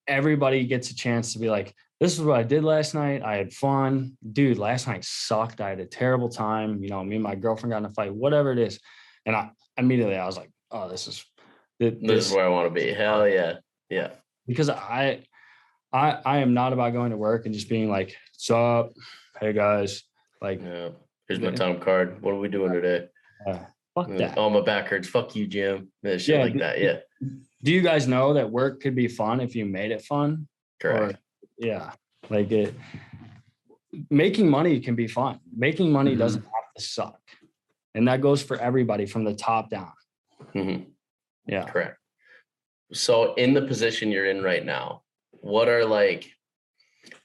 everybody gets a chance to be like, this is what I did last night. I had fun. Dude, last night sucked. I had a terrible time. You know, me and my girlfriend got in a fight, whatever it is. And I immediately I was like, oh, this is th- This is where I want to be. Hell yeah. Yeah. because I I I am not about going to work and just being like, what's up? Hey guys. Like Yeah. Here's my time card. What are we doing today? uh, fuck that. Oh, my back hurts. Fuck you, Jim. Yeah, shit Yeah, like that. Yeah. Do you guys know that work could be fun if you made it fun? Correct. yeah like it making money can be fun making money Mhm. doesn't have to suck and that goes for everybody from the top down Mhm. yeah Correct. So, in the position you're in right now, what are like,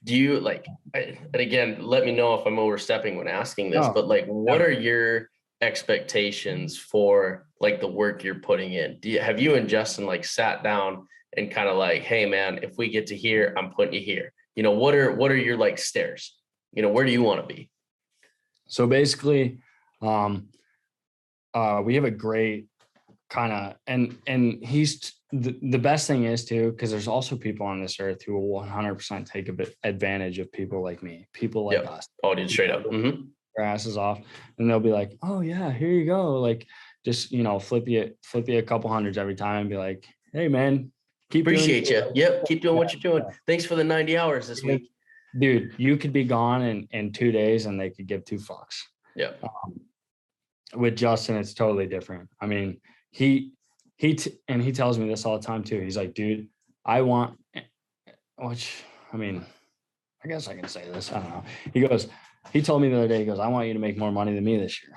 do you like, and again, let me know if I'm overstepping when asking this, No. but like, what are your expectations for like the work you're putting in? Do you, have you and Justin like sat down and kind of like, hey man, if we get to here, I'm putting you here. You know, what are what are your like stairs? You know, where do you want to be? so basically um uh we have a great kind of and and he's the, the best thing is too because there's also people on this earth who will 100% take a bit advantage of people like me people like Yep. us Oh, dude, straight up. hmm their asses off and they'll be like oh yeah here you go like just you know flip you flip you a couple hundreds every time and be like hey man keep doing Appreciate you. Yep. Keep doing what you're doing. yeah. Thanks for the 90 hours this Yeah. week. dude you could be gone in in two days and they could give two fucks Yep. um, with justin it's totally different i mean he he t- and he tells me this all the time too he's like dude i want which i mean i guess i can say this i don't know he goes he told me the other day he goes i want you to make more money than me this year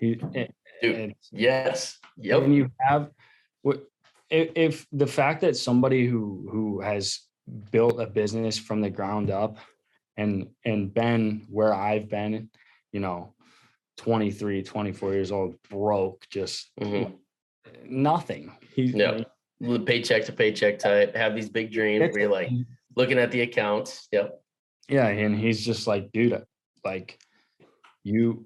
he it, Dude, Yes. Yep. when you have what if, the fact that somebody who who has built a business from the ground up and and been where i've been you know 23 24 years old broke just Mhm. Nothing he Yeah. The Paycheck to paycheck type. Have these big dreams That's where you're like looking at the accounts. Yep. yeah and he's just like dude like you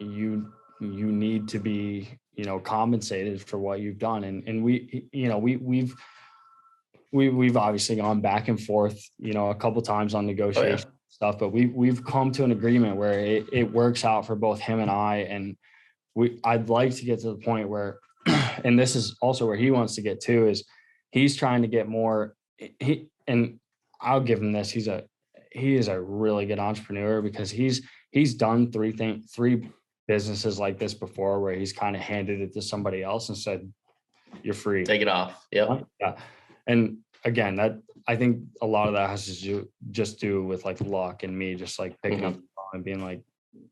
you you need to be you know compensated for what you've done and and we you know we we've we we've obviously gone back and forth you know a couple times on oh, negotiation stuff but we we've come to an agreement where it, it works out for both him and I and we I'd like to get to the point where and this is also where he wants to get to is he's trying to get more he and I'll give him this he's a he is a really good entrepreneur because he's he's done three thing three businesses like this before where he's kind of handed it to somebody else and said you're free Take it off. Yep. yeah and again that i think a lot of that has to do just do with like luck and me just like picking up the phone and being like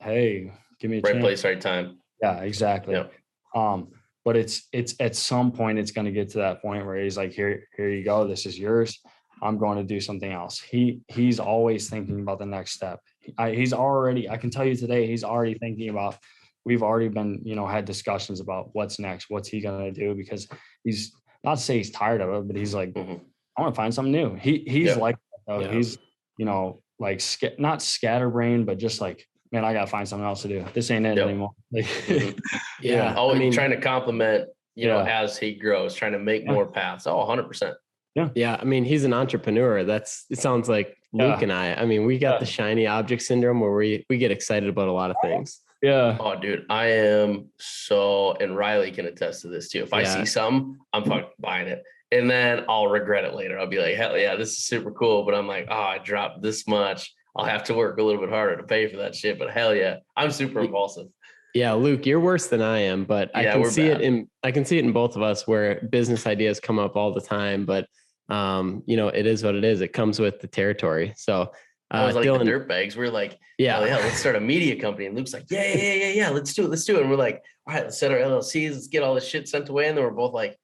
hey give me a Right chance. place, right time. yeah exactly Yep. um but it's it's at some point it's going to get to that point where he's like here here you go this is yours i'm going to do something else he he's always thinking about the next step I, he's already i can tell you today he's already thinking about we've already been you know had discussions about what's next what's he going to do because he's not to say he's tired of it but he's like Mhm. i want to find something new he he's Yeah. like. Yeah. he's you know like not scatterbrained but just like man i gotta find something else to do this ain't it Yep. anymore like Mhm. Yeah, Oh, I mean, trying to compliment, you know, as he grows, trying to make Yeah. more paths. Oh, 100%. Yeah, Yeah. I mean, he's an entrepreneur. That's it sounds like Luke Yeah. and I. I mean, we got Yeah. the shiny object syndrome where we we get excited about a lot of things. yeah Oh, dude, I am so, and Riley can attest to this too. If I see some, I'm fucking buying it. And then I'll regret it later. I'll be like, hell yeah, this is super cool. But I'm like, oh, I dropped this much. I'll have to work a little bit harder to pay for that shit. But hell yeah, I'm super impulsive. Yeah, Luke, you're worse than I am, but I can see bad. it in I can see it in both of us where business ideas come up all the time, but um, you know, it is what it is. It comes with the territory. So I uh was like Dylan, the dirt bags. We're like, yeah, yeah, yeah, let's start a media company. And Luke's like, yeah, yeah, yeah, yeah, yeah, let's do it, let's do it. And we're like, all right, let's set our LLCs, let's get all this shit sent away. And then we're both like,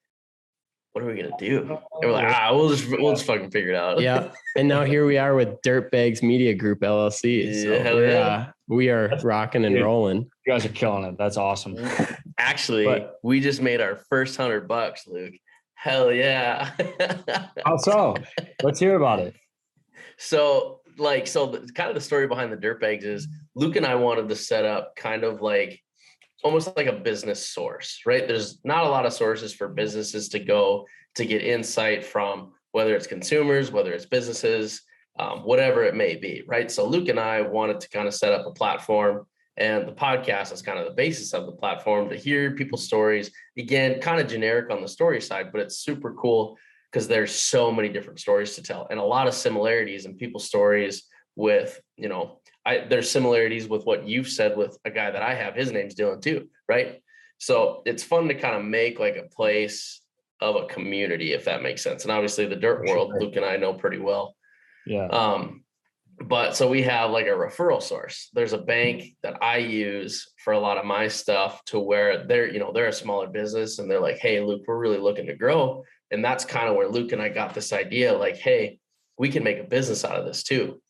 what are we gonna do? And we're like, ah, we'll just we'll just fucking figure it out. yeah. And now here we are with Dirtbags Media Group LLC. So Yeah, hell we're, yeah. uh, we are rocking and Dude. rolling. You guys are killing it. That's awesome. Actually, But- we just made our first hundred bucks, Luke. Hell yeah. How so? Let's hear about it. so like so the, kind of the story behind the dirtbags is luke and i wanted to set up kind of like almost like a business source right? There's not a lot of sources for businesses to go to get insight from whether it's consumers whether it's businesses um, whatever it may be right? So luke and i wanted to kind of set up a platform and the podcast is kind of the basis of the platform to hear people's stories. Again kind of generic on the story side but it's super cool because there's so many different stories to tell and a lot of similarities in people's stories with you know i there's similarities with what you've said with a guy that i have his name's dylan too right so it's fun to kind of make like a place of a community if that makes sense and obviously the dirt world luke and i know pretty well Yeah. um, but so we have like a referral source. There's a bank that I use for a lot of my stuff to where they're, you know, they're a smaller business and they're like, hey, Luke, we're really looking to grow. And that's kind of where Luke and I got this idea like, hey, we can make a business out of this too.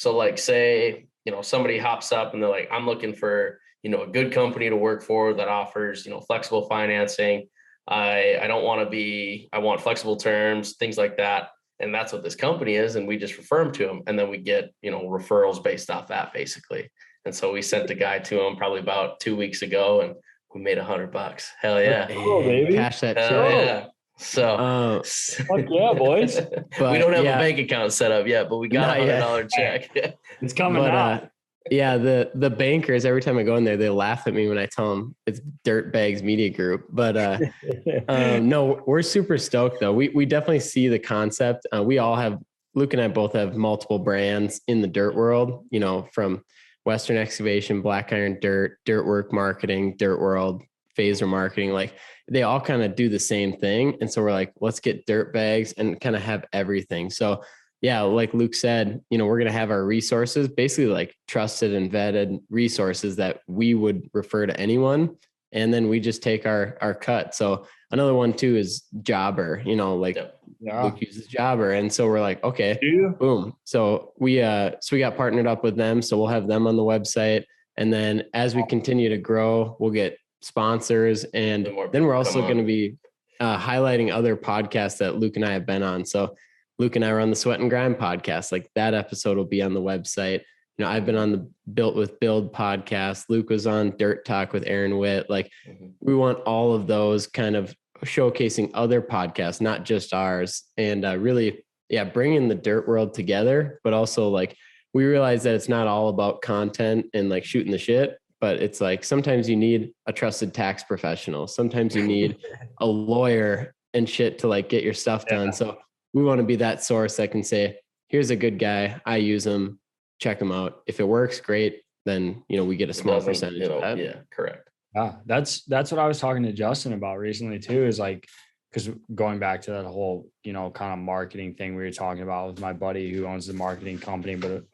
So, like, say, you know, somebody hops up and they're like, I'm looking for, you know, a good company to work for that offers, you know, flexible financing. I I don't want to be, I want flexible terms, things like that and that's what this company is and we just refer them to them and then we get you know referrals based off that basically and so we sent the guy to him probably about two weeks ago and we made a hundred bucks hell yeah Oh, baby. Cash that hell check. yeah so Uh, Fuck yeah, boys. we don't have yeah. a bank account set up yet but we got a hundred dollar check It's coming but, out. uh, yeah, the the bankers every time I go in there, they laugh at me when I tell them it's Dirtbags Media Group. But uh, um, no, we're super stoked though. We we definitely see the concept. Uh, we all have Luke and I both have multiple brands in the dirt world. You know, from Western Excavation, Black Iron Dirt, Dirt Work Marketing, Dirt World, Phaser Marketing. Like they all kind of do the same thing, and so we're like, let's get dirt bags and kind of have everything. So yeah, like Luke said, you know, we're going to have our resources, basically like trusted and vetted resources that we would refer to anyone. And then we just take our our cut. So another one too is Jobber, you know, like yeah. Luke uses Jobber. And so we're like, okay, boom. So we uh so we got partnered up with them. So we'll have them on the website. And then as we continue to grow, we'll get sponsors and then we're also going to be uh, highlighting other podcasts that Luke and I have been on. So Luke and I were on the Sweat and Grind podcast. Like that episode will be on the website. You know, I've been on the Built with Build podcast. Luke was on Dirt Talk with Aaron Witt. Like Mhm. we want all of those kind of showcasing other podcasts, not just ours, and uh, really, yeah, bringing the dirt world together. But also, like, we realize that it's not all about content and like shooting the shit, but it's like sometimes you need a trusted tax professional. Sometimes you need a lawyer and shit to like get your stuff done. Yeah. So we want to be that source that can say, here's a good guy. I use him. Check him out. If it works, great. Then, you know, we get a small percentage of that. yeah correct Yeah, that's that's what I was talking to Justin about recently too. Is like because going back to that whole you know kind of marketing thing we were talking about with my buddy who owns the marketing company, but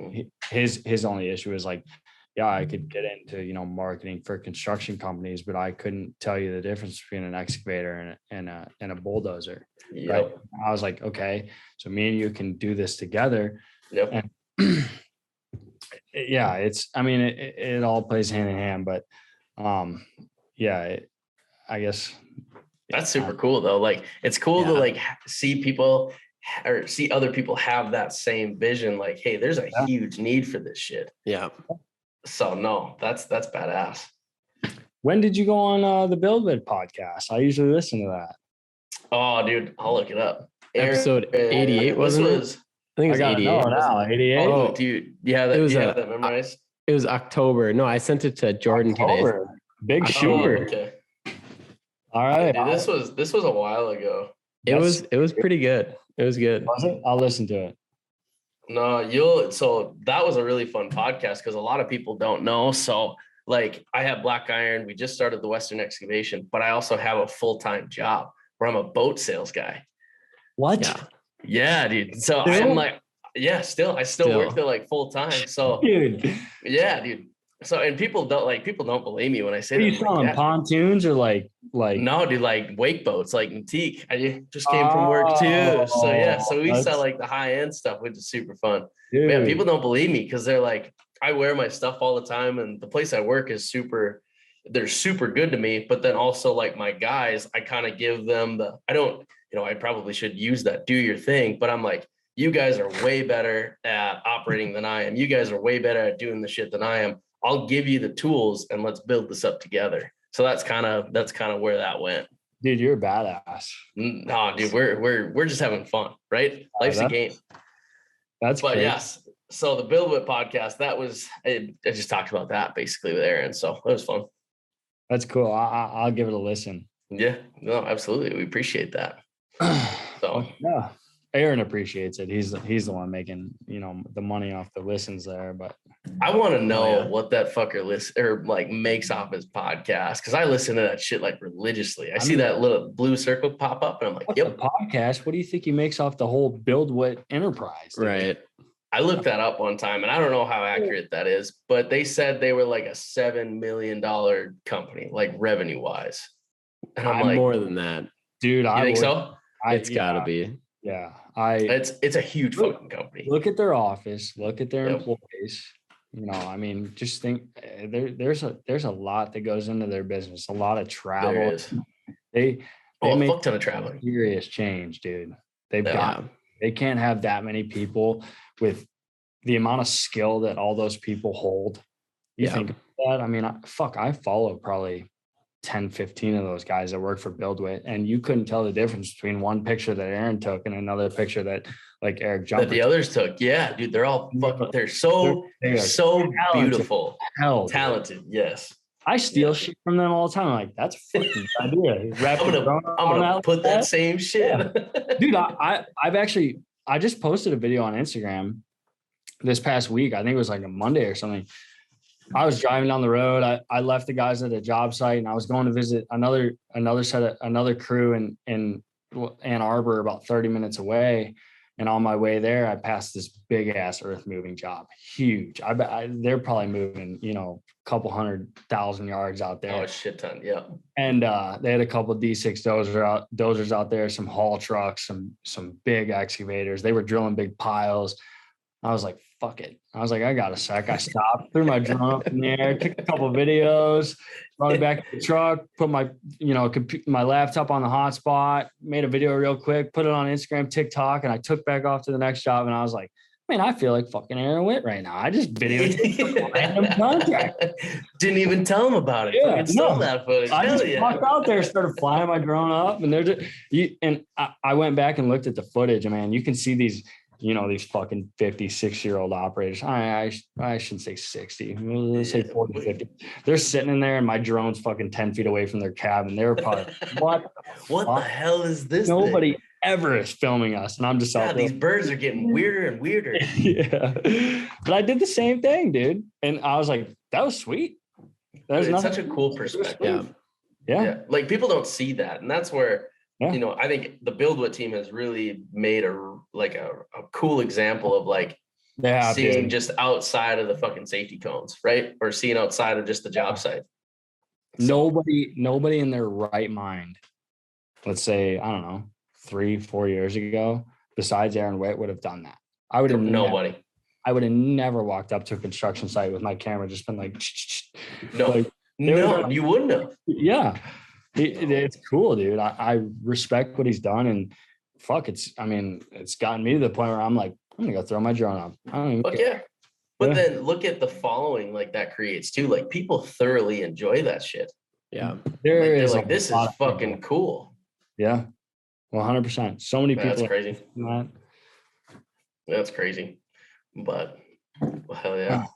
his his only issue is like, yeah, I could get into you know marketing for construction companies, but I couldn't tell you the difference between an excavator and a, and a and a bulldozer. yep Right? I was like, okay, so me and you can do this together. yep yeah it's i mean it, it it all plays hand in hand but um yeah it, i guess That's super cool though. Like it's cool to like see people or see other people have that same vision. Like, hey, there's a Yeah. huge need for this shit. Yeah. So no, that's that's badass. when did you go on uh the BuildWitt podcast i usually listen to that Oh, dude, I'll look it up. Aaron- Episode uh, 88, this wasn't it? I think i it got was to 88. know now 88 Oh, dude, you have that? It was you a- that memorized? It was October. No, I sent it to Jordan today. October. big Oh, okay. all right Dude, this was this was a while ago. It That's- was it was pretty good. It was good. was it i'll listen to it No, you'll so that was a really fun podcast because a lot of people don't know. So like I have Black Iron, we just started the Western Excavation, but I also have a full-time job where I'm a boat sales guy. what Yeah. Yeah, dude. So Still? I'm like, yeah, still I still, Still. work there like full time. So dude yeah, dude. So and people don't like people don't believe me when I say Are you like, selling "Yeah." pontoons or like like No, dude, like wake boats, like Antique. I just came from work too. So oh, yeah, so we Oh, sell like the high end stuff, which is super fun. dude, Man, people don't believe me because they're like, I wear my stuff all the time, and the place I work is super. They're super good to me, but then also like my guys, I kind of give them the. I don't, you know, I probably should use that. Do your thing, but I'm like, you guys are way better at operating than I am. You guys are way better at doing the shit than I am. I'll give you the tools and let's build this up together. So that's kind of that's kind of where that went. dude, you're a badass. No, dude, we're we're we're just having fun, right? Life's a game. That's But crazy. yes, so the BuildWitt podcast, that was I, I just talked about that basically with Aaron. So it was fun. That's cool. I, I, I'll give it a listen. Yeah, no, absolutely. We appreciate that. So yeah, Aaron appreciates it. He's he's the one making you know the money off the listens there. But I want to oh, know yeah. what that fucker list or like makes off his podcast because I listen to that shit like religiously. I, I see mean- that little blue circle pop up and I'm like, what's yep. podcast? What do you think he makes off the whole BuildWitt enterprise? dude? Right. I looked that up one time and I don't know how accurate that is, but they said they were like a seven million dollar company, like revenue wise. And I'm I'm like, more than that. dude. you I think would- so? I, It's gotta yeah, be. Yeah, I It's it's a huge Look- fucking company. look at their office. Look at their Yep. employees. You know, I mean, just think eh, there, there's a there's a lot that goes into their business. A lot of travel. They they Oh, make fuck ton of traveling. serious change, dude. They've Yeah. got they can't have that many people with the amount of skill that all those people hold. You Yeah. think of that? I mean, I, fuck, I follow probably 10, 15 of those guys that work for BuildWitt, and you couldn't tell the difference between one picture that Aaron took and another picture that like Eric That the others took. Yeah, dude, they're all fucking they're so They are so talented. beautiful. hell. Talented, yes. I steal Yeah. shit from them all the time. I'm like, that's a fucking idea. I'm gonna I'm gonna put like that same shit. dude I, I i've actually i just posted a video on instagram this past week i think it was like a monday or something i was driving down the road i, I left the guys at a job site and i was going to visit another another set of another crew in in ann arbor about 30 minutes away and on my way there i passed this big ass earth moving job huge i bet I, they're probably moving you know a couple hundred thousand yards out there oh, a shit ton. Yeah. and uh, they had a couple D6 dozer out, dozers out there, some haul trucks, some some big excavators. They were drilling big piles. I was like, "Fuck it!" I was like, "I got a sec." I stopped, threw my drone up in the air, took a couple videos, brought it back to the truck, put my you know compu- my laptop on the hotspot, made a video real quick, put it on Instagram, TikTok, and I took back off to the next job. And I was like, "Man, I feel like fucking Aaron Witt right now. I just videotaped random contract." Didn't even tell them about it. Yeah, no. that footage. I Hell just yeah. walked out there, started flying my drone up, and they're just you. And I, I went back and looked at the footage, and man, you can see these, you know, these fucking 56 year old operators. I, I, I shouldn't say 60, let's say Yeah, 40, 50. They're sitting in there, and my drone's fucking 10 feet away from their cabin. They're probably, what? What the hell is this? thing? Nobody ever is filming us. And I'm just out these birds are getting weirder and weirder. yeah. But I did the same thing, dude. And I was like, that was sweet. That was such a cool perspective. Yeah. yeah. yeah like people don't see that and that's where Yeah. you know i think the BuildWitt team has really made a like a, a cool example of like Yeah. seeing dude. just outside of the fucking safety cones right? Or seeing outside of just the job site. So, nobody nobody in their right mind let's say i don't know three four years ago besides aaron witt would have done that. I would have never, nobody. I would have never walked up to a construction site with my camera just been like no like, no you wouldn't have. Yeah. It- it's cool dude. I, I respect what he's done and fuck it's i mean it's gotten me to the point where i'm like i'm gonna go throw my drone up. I don't even Fuck care. yeah. But Yeah. then look at the following like that creates too like people thoroughly enjoy that shit. Yeah. there like, they're is like this is lot people- fucking cool. Yeah 100% so many Man, that's people are crazy that. that's crazy. But well, hell yeah.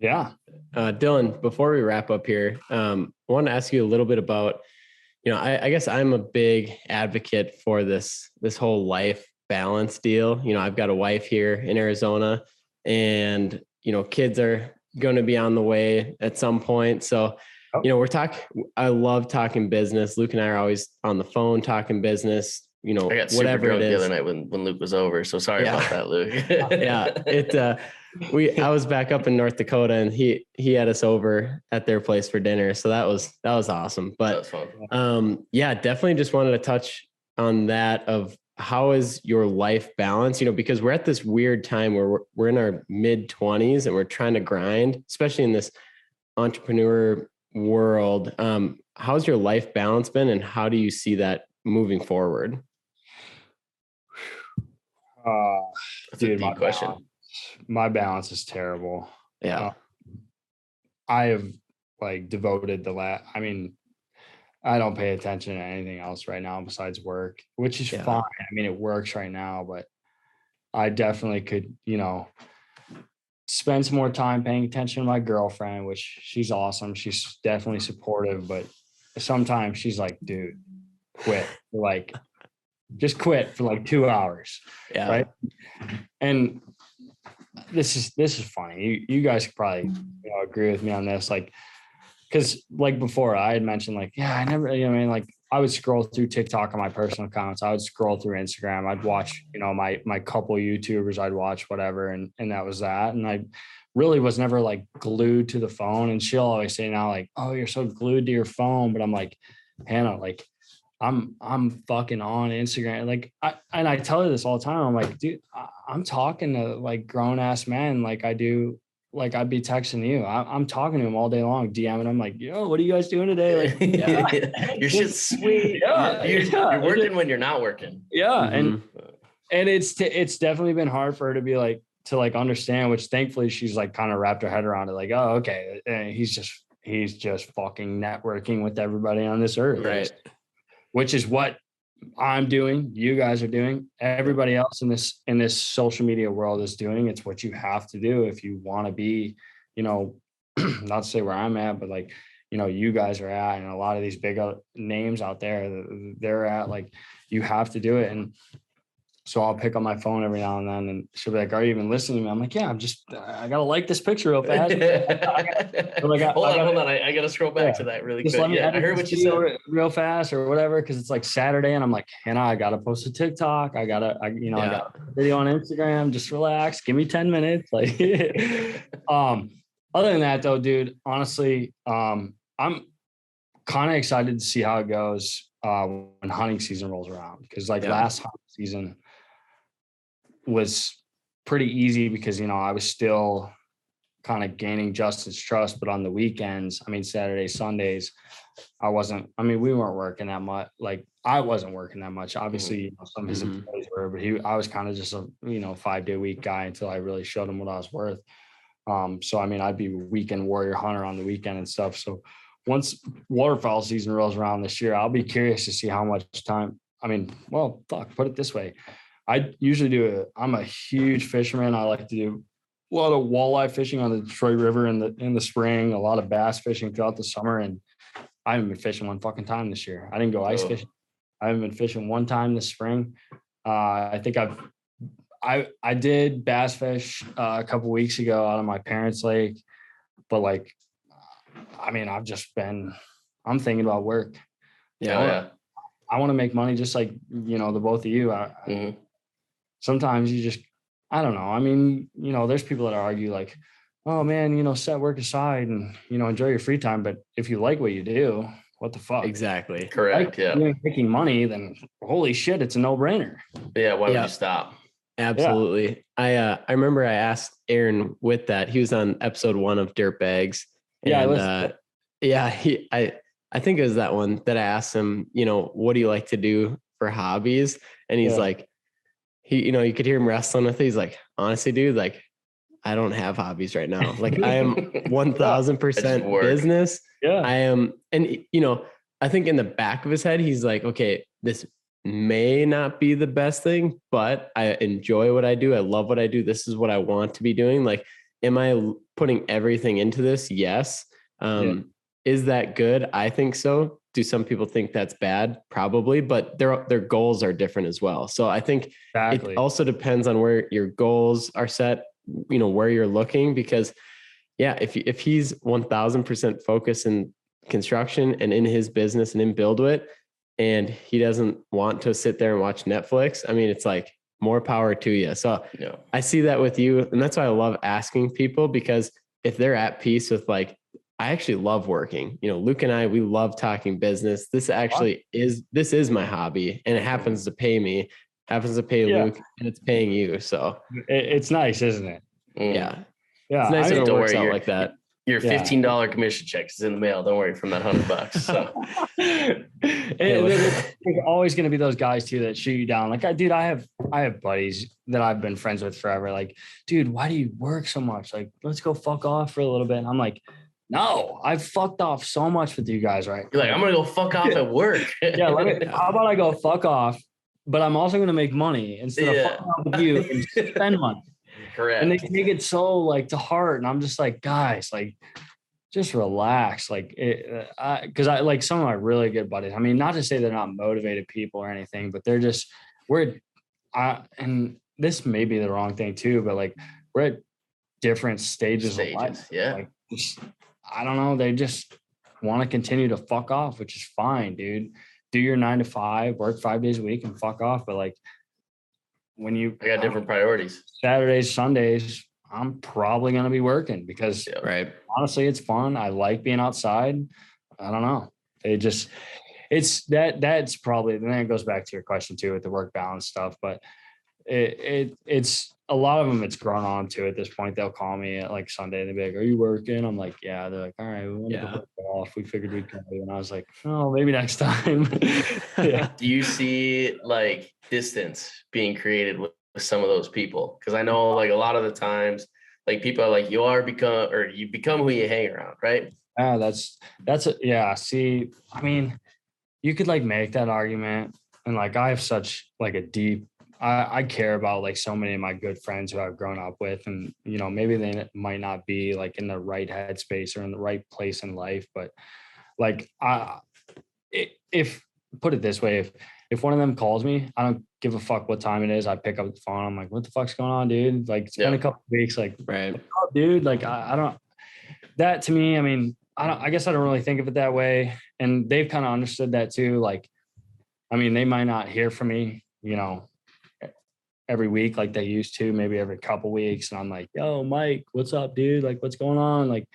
Yeah. Uh, Dylan, before we wrap up here, um, I want to ask you a little bit about, you know, I, I guess I'm a big advocate for this this whole life balance deal. You know, I've got a wife here in Arizona, and you know, kids are going to be on the way at some point. So, Oh. you know, we're talking. I love talking business. Luke and I are always on the phone talking business. You know, I got super whatever drunk it the other night when, when Luke was over. So sorry Yeah. about that, Luke. yeah it uh we I was back up in North Dakota and he he had us over at their place for dinner. So that was that was awesome. But was um yeah, definitely just wanted to touch on that of how is your life balance, you know, because we're at this weird time where we're, we're in our mid 20s and we're trying to grind, especially in this entrepreneur world. Um how's your life balance been and how do you see that moving forward? Uh, That's a dude, deep question. balance, my balance is terrible. Yeah. Uh, I have like devoted the last. I mean, I don't pay attention to anything else right now besides work, which is Yeah. fine. I mean, it works right now, but I definitely could, you know, spend some more time paying attention to my girlfriend, which she's awesome. She's definitely supportive, but sometimes she's like, dude, quit. Like, just quit for like two hours yeah. right? And this is this is funny. You you guys probably you know agree with me on this, like because like before I had mentioned, like yeah, I never, you know, I mean, like I would scroll through TikTok on my personal accounts. I would scroll through Instagram. I'd watch, you know, my my couple YouTubers. I'd watch whatever, and and that was that. And I really was never like glued to the phone. And she'll always say now, like, oh, you're so glued to your phone. But I'm like, Hannah, like I'm I'm fucking on Instagram. Like I and I tell her this all the time. I'm like, dude, I, I'm talking to like grown ass men, like I do. Like I'd be texting you. I, I'm talking to him all day long, DMing him like, yo, what are you guys doing today? Like, yeah, Your shit's sweet. Yeah, You're, yeah. you're working when you're not working. yeah, and Mhm. and it's t- it's definitely been hard for her to be like to like understand. Which thankfully she's like kind of wrapped her head around it. Like, oh, okay, and he's just he's just fucking networking with everybody on this earth, right. Which is what I'm doing, you guys are doing, everybody else in this in this social media world is doing. It's what you have to do if you want to be, you know, not to say where I'm at, but like, you know, you guys are at, and a lot of these big uh, names out there, they're at. Like, you have to do it, and so I'll pick up my phone every now and then, and she'll be like, "Are you even listening to me?" I'm like, "Yeah, I'm just, I gotta like this picture real fast." hold got- on, I got- hold on. I, I gotta scroll back Yeah. to that really just quick. Yeah, I heard what you said. real fast or whatever because it's like Saturday and I'm like, Hannah, I gotta post a TikTok. I gotta, I, you know, I got a video on Instagram. Just relax. Give me 10 minutes. Like, um, other than that though, dude, honestly, um, I'm kind of excited to see how it goes uh, when hunting season rolls around because like Yeah. last hunting season was pretty easy because you know I was still kind of gaining Justin's trust, but on the weekends, I mean Saturdays, Sundays, I wasn't. I mean, we weren't working that much. Like I wasn't working that much. Obviously, you know, some of his Mhm. employees were, but he, I was kind of just a you know five day week guy until I really showed him what I was worth. Um, so I mean, I'd be weekend warrior hunter on the weekend and stuff. So once waterfowl season rolls around this year, I'll be curious to see how much time. I mean, well, fuck, put it this way. I usually do a, I'm a huge fisherman. I like to do a lot of walleye fishing on the Detroit River in the in the spring, a lot of bass fishing throughout the summer. And I haven't been fishing one fucking time this year. I didn't go ice Oh. fishing. I haven't been fishing one time this spring. Uh, I think I've I I did bass fish uh, a couple weeks ago out of my parents' lake, but like, I mean, I've just been. I'm thinking about work. Yeah. Yeah. I want to make money just like you know the both of you. I, Mhm. Sometimes you just I don't know. I mean, you know, there's people that argue like, oh man, you know, set work aside and you know enjoy your free time. But if you like what you do, what the fuck? Exactly. Correct. Like, Yeah. you're making money, then holy shit, it's a no brainer. Yeah. Why would Yeah. you stop? Absolutely. I uh I remember I asked Aaron with that. He was on episode one of Dirt Bags. Yeah, I And listened uh yeah, he I I think it was that one that I asked him, you know, what do you like to do for hobbies? And he's Yeah. like, he, you know, you could hear him wrestling with it. He's like, honestly, dude, like I don't have hobbies right now. Like I am one thousand percent business. Yeah. I am, and you know, I think in the back of his head, he's like, okay, this may not be the best thing, but I enjoy what I do. I love what I do. This is what I want to be doing. Like, am I putting everything into this? Yes. Um, Is that good? I think so. Do some people think that's bad? Probably, but their their goals are different as well. So I think exactly. it also depends on where your goals are set you know where you're looking because yeah if if he's 1000% focused in construction and in his business and in BuildWitt and he doesn't want to sit there and watch netflix i mean it's like more power to you. So Yeah. I see that with you. And that's why I love asking people because if they're at peace with like, I actually love working. You know, Luke and I, we love talking business. This actually is this is my hobby and it happens to pay me, happens to pay Yeah. Luke, and it's paying you. So it's nice, isn't it? Mm. yeah. Yeah. It's nice I when mean, it don't works worry, out you're- like that. Your fifteen dollar commission check is in the mail. Don't worry from that hundred bucks. So And there's there's always going to be those guys too that shoot you down. Like, I, dude, I have I have buddies that I've been friends with forever. Like, dude, why do you work so much? Like, let's go fuck off for a little bit. And I'm like, no, I've fucked off so much with you guys, right? you're like, I'm gonna go fuck off at work. yeah, let me, how about I go fuck off? But I'm also to make money instead of Yeah. fucking off with you and spend money. Correct. and they take it so like to heart and i'm just like guys like just relax like it uh, because I, like some of my really good buddies i mean not to say they're not motivated people or anything but they're just we're i and this may be the wrong thing too but like we're at different stages, of Stages. life Yeah. like just i don't know they just want to continue to fuck off which is fine dude do your nine to five work five days a week and fuck off but like when you I got different priorities. Saturdays, Sundays, I'm probably going to be working because Yeah. Right. honestly, it's fun. I like being outside. I don't know. It just, it's that, that's probably, then it goes back to your question too with the work balance stuff. But it, it, it's a lot of them, it's grown on to at this point. They'll call me at like Sunday and they'll be like, Are you working? I'm like, Yeah. They're like, All right, we want to Yeah. go off. We figured we'd come. And I was like, Oh, maybe next time. yeah. Do you see like distance being created with, with some of those people? Because I know like a lot of the times, like people are like, you are become or you become who you hang around, right? Yeah, that's that's a, yeah. See, I mean, you could like make that argument, and like I have such like a deep. I, I care about like so many of my good friends who I've grown up with, and you know maybe they might not be like in the right headspace or in the right place in life, but like I, if put it this way, if if one of them calls me, I don't give a fuck what time it is. I pick up the phone. I'm like, what the fuck's going on, dude? Like it's been a couple weeks. Like Right. up, oh, dude. Like I, I don't that to me, I mean, I don't I guess I don't really think of it that way. And they've kind of understood that too. Like, I mean, they might not hear from me, you know, every week like they used to, maybe every couple weeks. And I'm like, yo, Mike, what's up, dude? Like, what's going on? Like,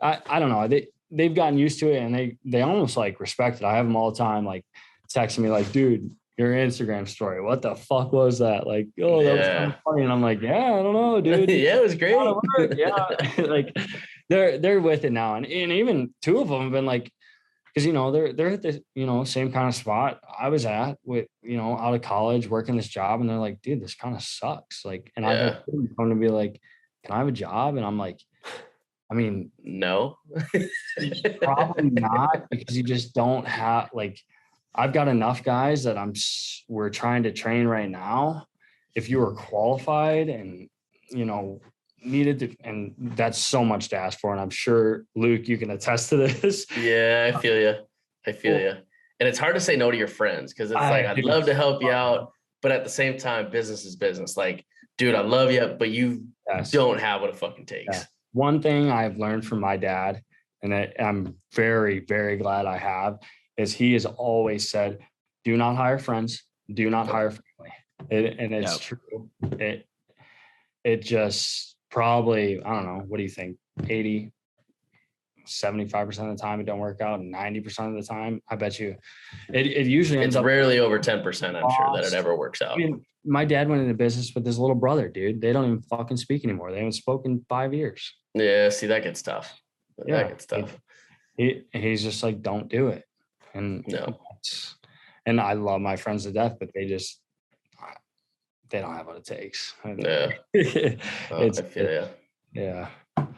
I, I don't know. They they've gotten used to it and they they almost like respect it. I have them all the time, like texting me, like, dude, your Instagram story. What the fuck was that? Like, oh, that was kind of funny. And I'm like, yeah, I don't know, dude yeah, it was great. lot of work, yeah like they're they're with it now and, and even two of them have been like because you know they're they're at the you know same kind of spot i was at with you know out of college working this job and they're like dude this kind of sucks like and i've Yeah. people come to be like can i have a job and i'm like i mean no. probably not because you just don't have like I've got enough guys that I'm we're trying to train right now. If you were qualified and you know needed to, and that's so much to ask for, and I'm sure Luke, you can attest to this. Yeah, I feel you. I feel you. And it's hard to say no to your friends because it's I like I'd love to help you out, but at the same time, business is business. Like, dude, I love you, but you Yes. don't have what it fucking takes. Yeah. One thing I've learned from my dad, and I, I'm very very glad I have, is he has always said, "Do not hire friends. Do not hire family." It, and it's Yep. true. It it just probably I don't know. What do you think? 80, 75% of the time it don't work out. 90% of the time, I bet you it, it usually ends It's up rarely over 10%, I'm sure that it ever works out. I mean, my dad went into business with his little brother, dude. They don't even fucking speak anymore. They haven't spoken five years. Yeah, see, that gets tough. Yeah. Gets tough. He he's just like, don't do it. And No. and I love my friends to death, but they just they don't have what it takes. Yeah. Oh, it's I feel you. yeah.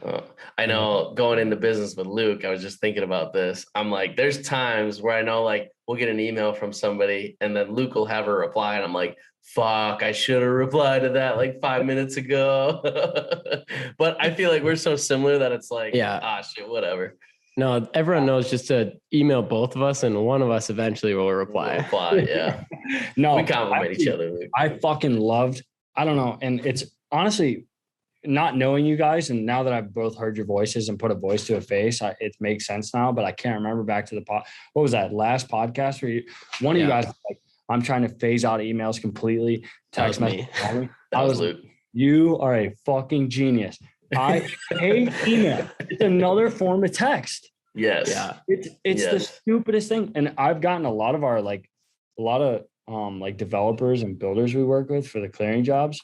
Oh, I know going into business with Luke, I was just thinking about this. I'm like, there's times where I know like we'll get an email from somebody and then Luke will have a reply and I'm like, fuck, I should have replied to that like five minutes ago. but I feel like we're so similar that it's like, Yeah. ah shit, whatever. No, everyone knows just to email both of us, and one of us eventually will We'll reply. reply, yeah. No, we compliment each other. I fucking loved. I don't know, and it's honestly not knowing you guys, and now that I've both heard your voices and put a voice to a face, I, it makes sense now. But I can't remember back to the pod. What was that last podcast where you? One of you guys like, I'm trying to phase out emails completely. That was Text me. message. only. That I was was Luke. you are a fucking genius. I hate email. It's another form of text. Yes. Yeah. It's it's the stupidest thing. And I've gotten a lot of our like a lot of um like developers and builders we work with for the clearing jobs.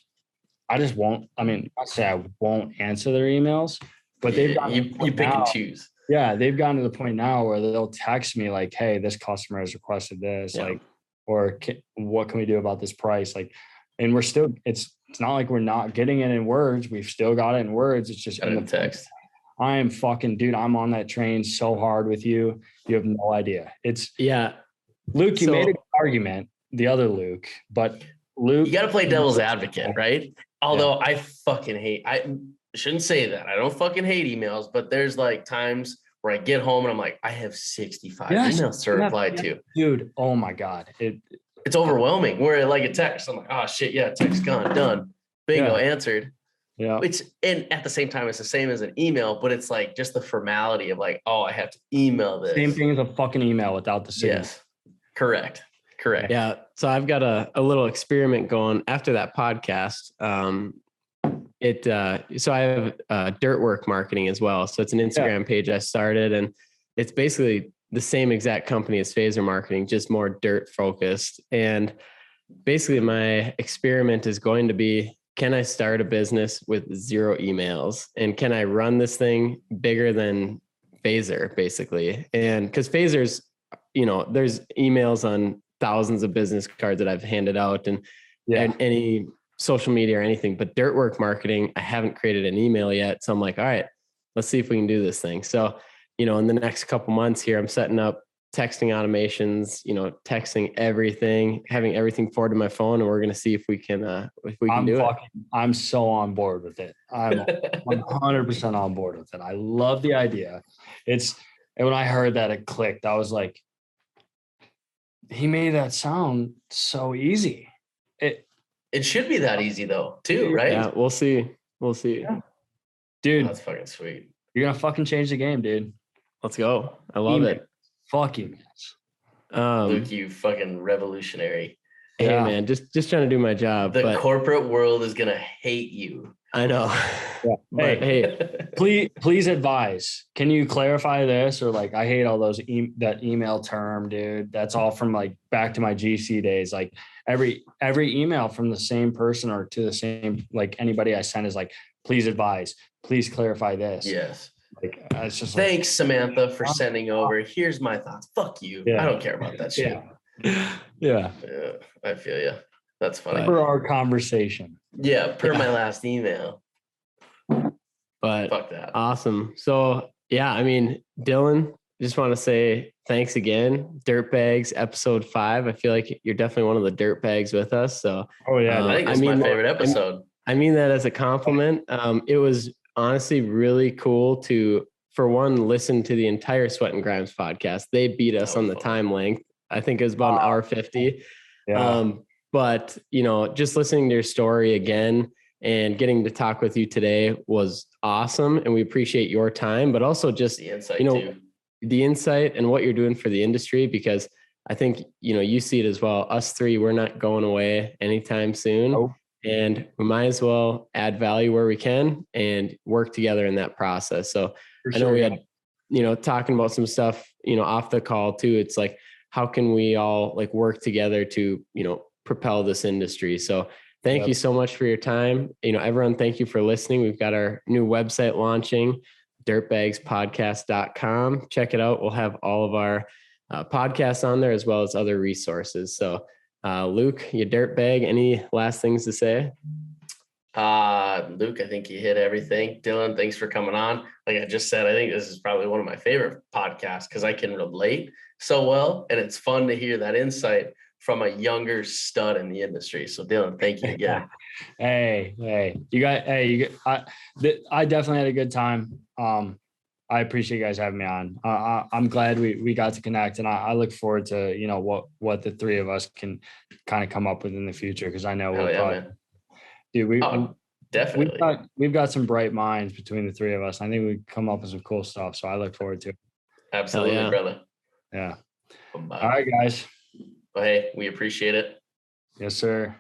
I just won't. I mean, I say I won't answer their emails, but they've you, gotten you, the you pick now- and choose. yeah, they've gotten to the point now where they'll text me like, "Hey, this customer has requested this," Yeah. like, or "Ca- "What can we do about this price?" Like, and we're still. It's it's not like we're not getting it in words. We've still got it in words. It's just Got in in the text. I am fucking dude. I'm on that train so hard with you. You have no idea. It's Yeah. Luke. You made an argument. The other Luke, but Luke. You got to play devil's advocate, right? Although I fucking hate, I shouldn't say that. I don't fucking hate emails, but there's like times where I get home and I'm like, I have 65 Yes, emails to reply yeah. to. dude. Oh my god. It. It's overwhelming. Where like a text, I'm like, oh shit, yeah, text gone, done. Bingo, answered. Yeah. It's and at the same time, it's the same as an email, but it's like just the formality of like, oh, I have to email this. Same thing as a fucking email without the signature. Yes. Correct. Correct. Yeah. So I've got a, a little experiment going after that podcast. Um, it uh, so I have uh, dirt work marketing as well. So it's an Instagram page I started, and it's basically the same exact company as Phaser Marketing, just more dirt focused. And basically, my experiment is going to be: Can I start a business with zero emails, and can I run this thing bigger than Phaser, basically? And because Phaser's, you know, there's emails on thousands of business cards that I've handed out and, Yeah. and any social media or anything, but dirt work marketing, I haven't created an email yet. So I'm like, all right, let's see if we can do this thing. So, you know, in the next couple months here, I'm setting up texting automations, you know, texting everything, having everything forwarded to my phone, and we're gonna see if we can uh if we can I'm do fucking, I'm so on board with it. I'm 100% on board with it. I love the idea. It's and when I heard that it clicked, I was like, he made that sound so easy. It, It should be that easy though, too, right? Yeah, we'll see. We'll see. Yeah. dude, That's fucking sweet. you're gonna fucking change the game, dude. Let's go. I love Email. it. Fuck you. Man. Um Luke, you fucking revolutionary. hey Yeah. man, just just trying to do my job. The but corporate world is gonna hate you. I know. Yeah. but hey, Please, please advise. Can you clarify this? Or like, I hate all those e- that email term, dude. That's all from like back to my GC days. Like every every email from the same person or to the same like anybody I send is like, please advise. Please clarify this. yes. Like uh, it's just like, Thanks, Samantha, for sending over. Here's my thoughts. Fuck you. Yeah. I don't care about that shit. yeah, yeah. Yeah, I feel you. That's funny. For our conversation. Yeah, per my last email. but Fuck that. Awesome. So yeah, I mean, Dylan, just want to say thanks again. Dirtbags episode five. I feel like you're definitely one of the dirtbags with us. So Oh yeah, Uh, I think I it's mean, my favorite I'm- episode. I mean that as a compliment. Um, it was honestly really cool to, for one, listen to the entire Sweat and Grimes podcast. They beat us on the time length. I think it was about an hour 50. yeah. Um, but you know, just listening to your story again and getting to talk with you today was awesome. And we appreciate your time, but also just the insight you know, too. the insight and what you're doing for the industry because I think you know you see it as well. Us three, we're not going away anytime soon, Nope. And we might as well add value where we can and work together in that process. So For I know sure, we yeah. had, you know, talking about some stuff, you know, off the call too. It's like how can we all like work together to you know propel this industry? So thank Yep. you so much for your time. You know, everyone, thank you for listening. We've got our new website launching dirtbagspodcast.com. Check it out. We'll have all of our uh, podcasts on there as well as other resources. So, uh, Luke, you dirtbag, any last things to say? Uh, Luke, I think you hit everything. Dylan, thanks for coming on. Like I just said, I think this is probably one of my favorite podcasts because I can relate so well, and it's fun to hear that insight from a younger stud in the industry. So, Dylan, thank you again. Hey, hey, you got, hey, you got, I, th- I definitely had a good time. Um, I appreciate you guys having me on. Uh, I, I'm glad we, we got to connect and I, I look forward to, you know, what, what the three of us can kind of come up with in the future. Cause I know we're yeah, probably, man. dude, we, Oh, we've definitely. got, we've got some bright minds between the three of us. I think we come up with some cool stuff. So I look forward to it. Absolutely, yeah. brother. Yeah. Bye. All right, guys. Well, hey, we appreciate it. Yes, sir.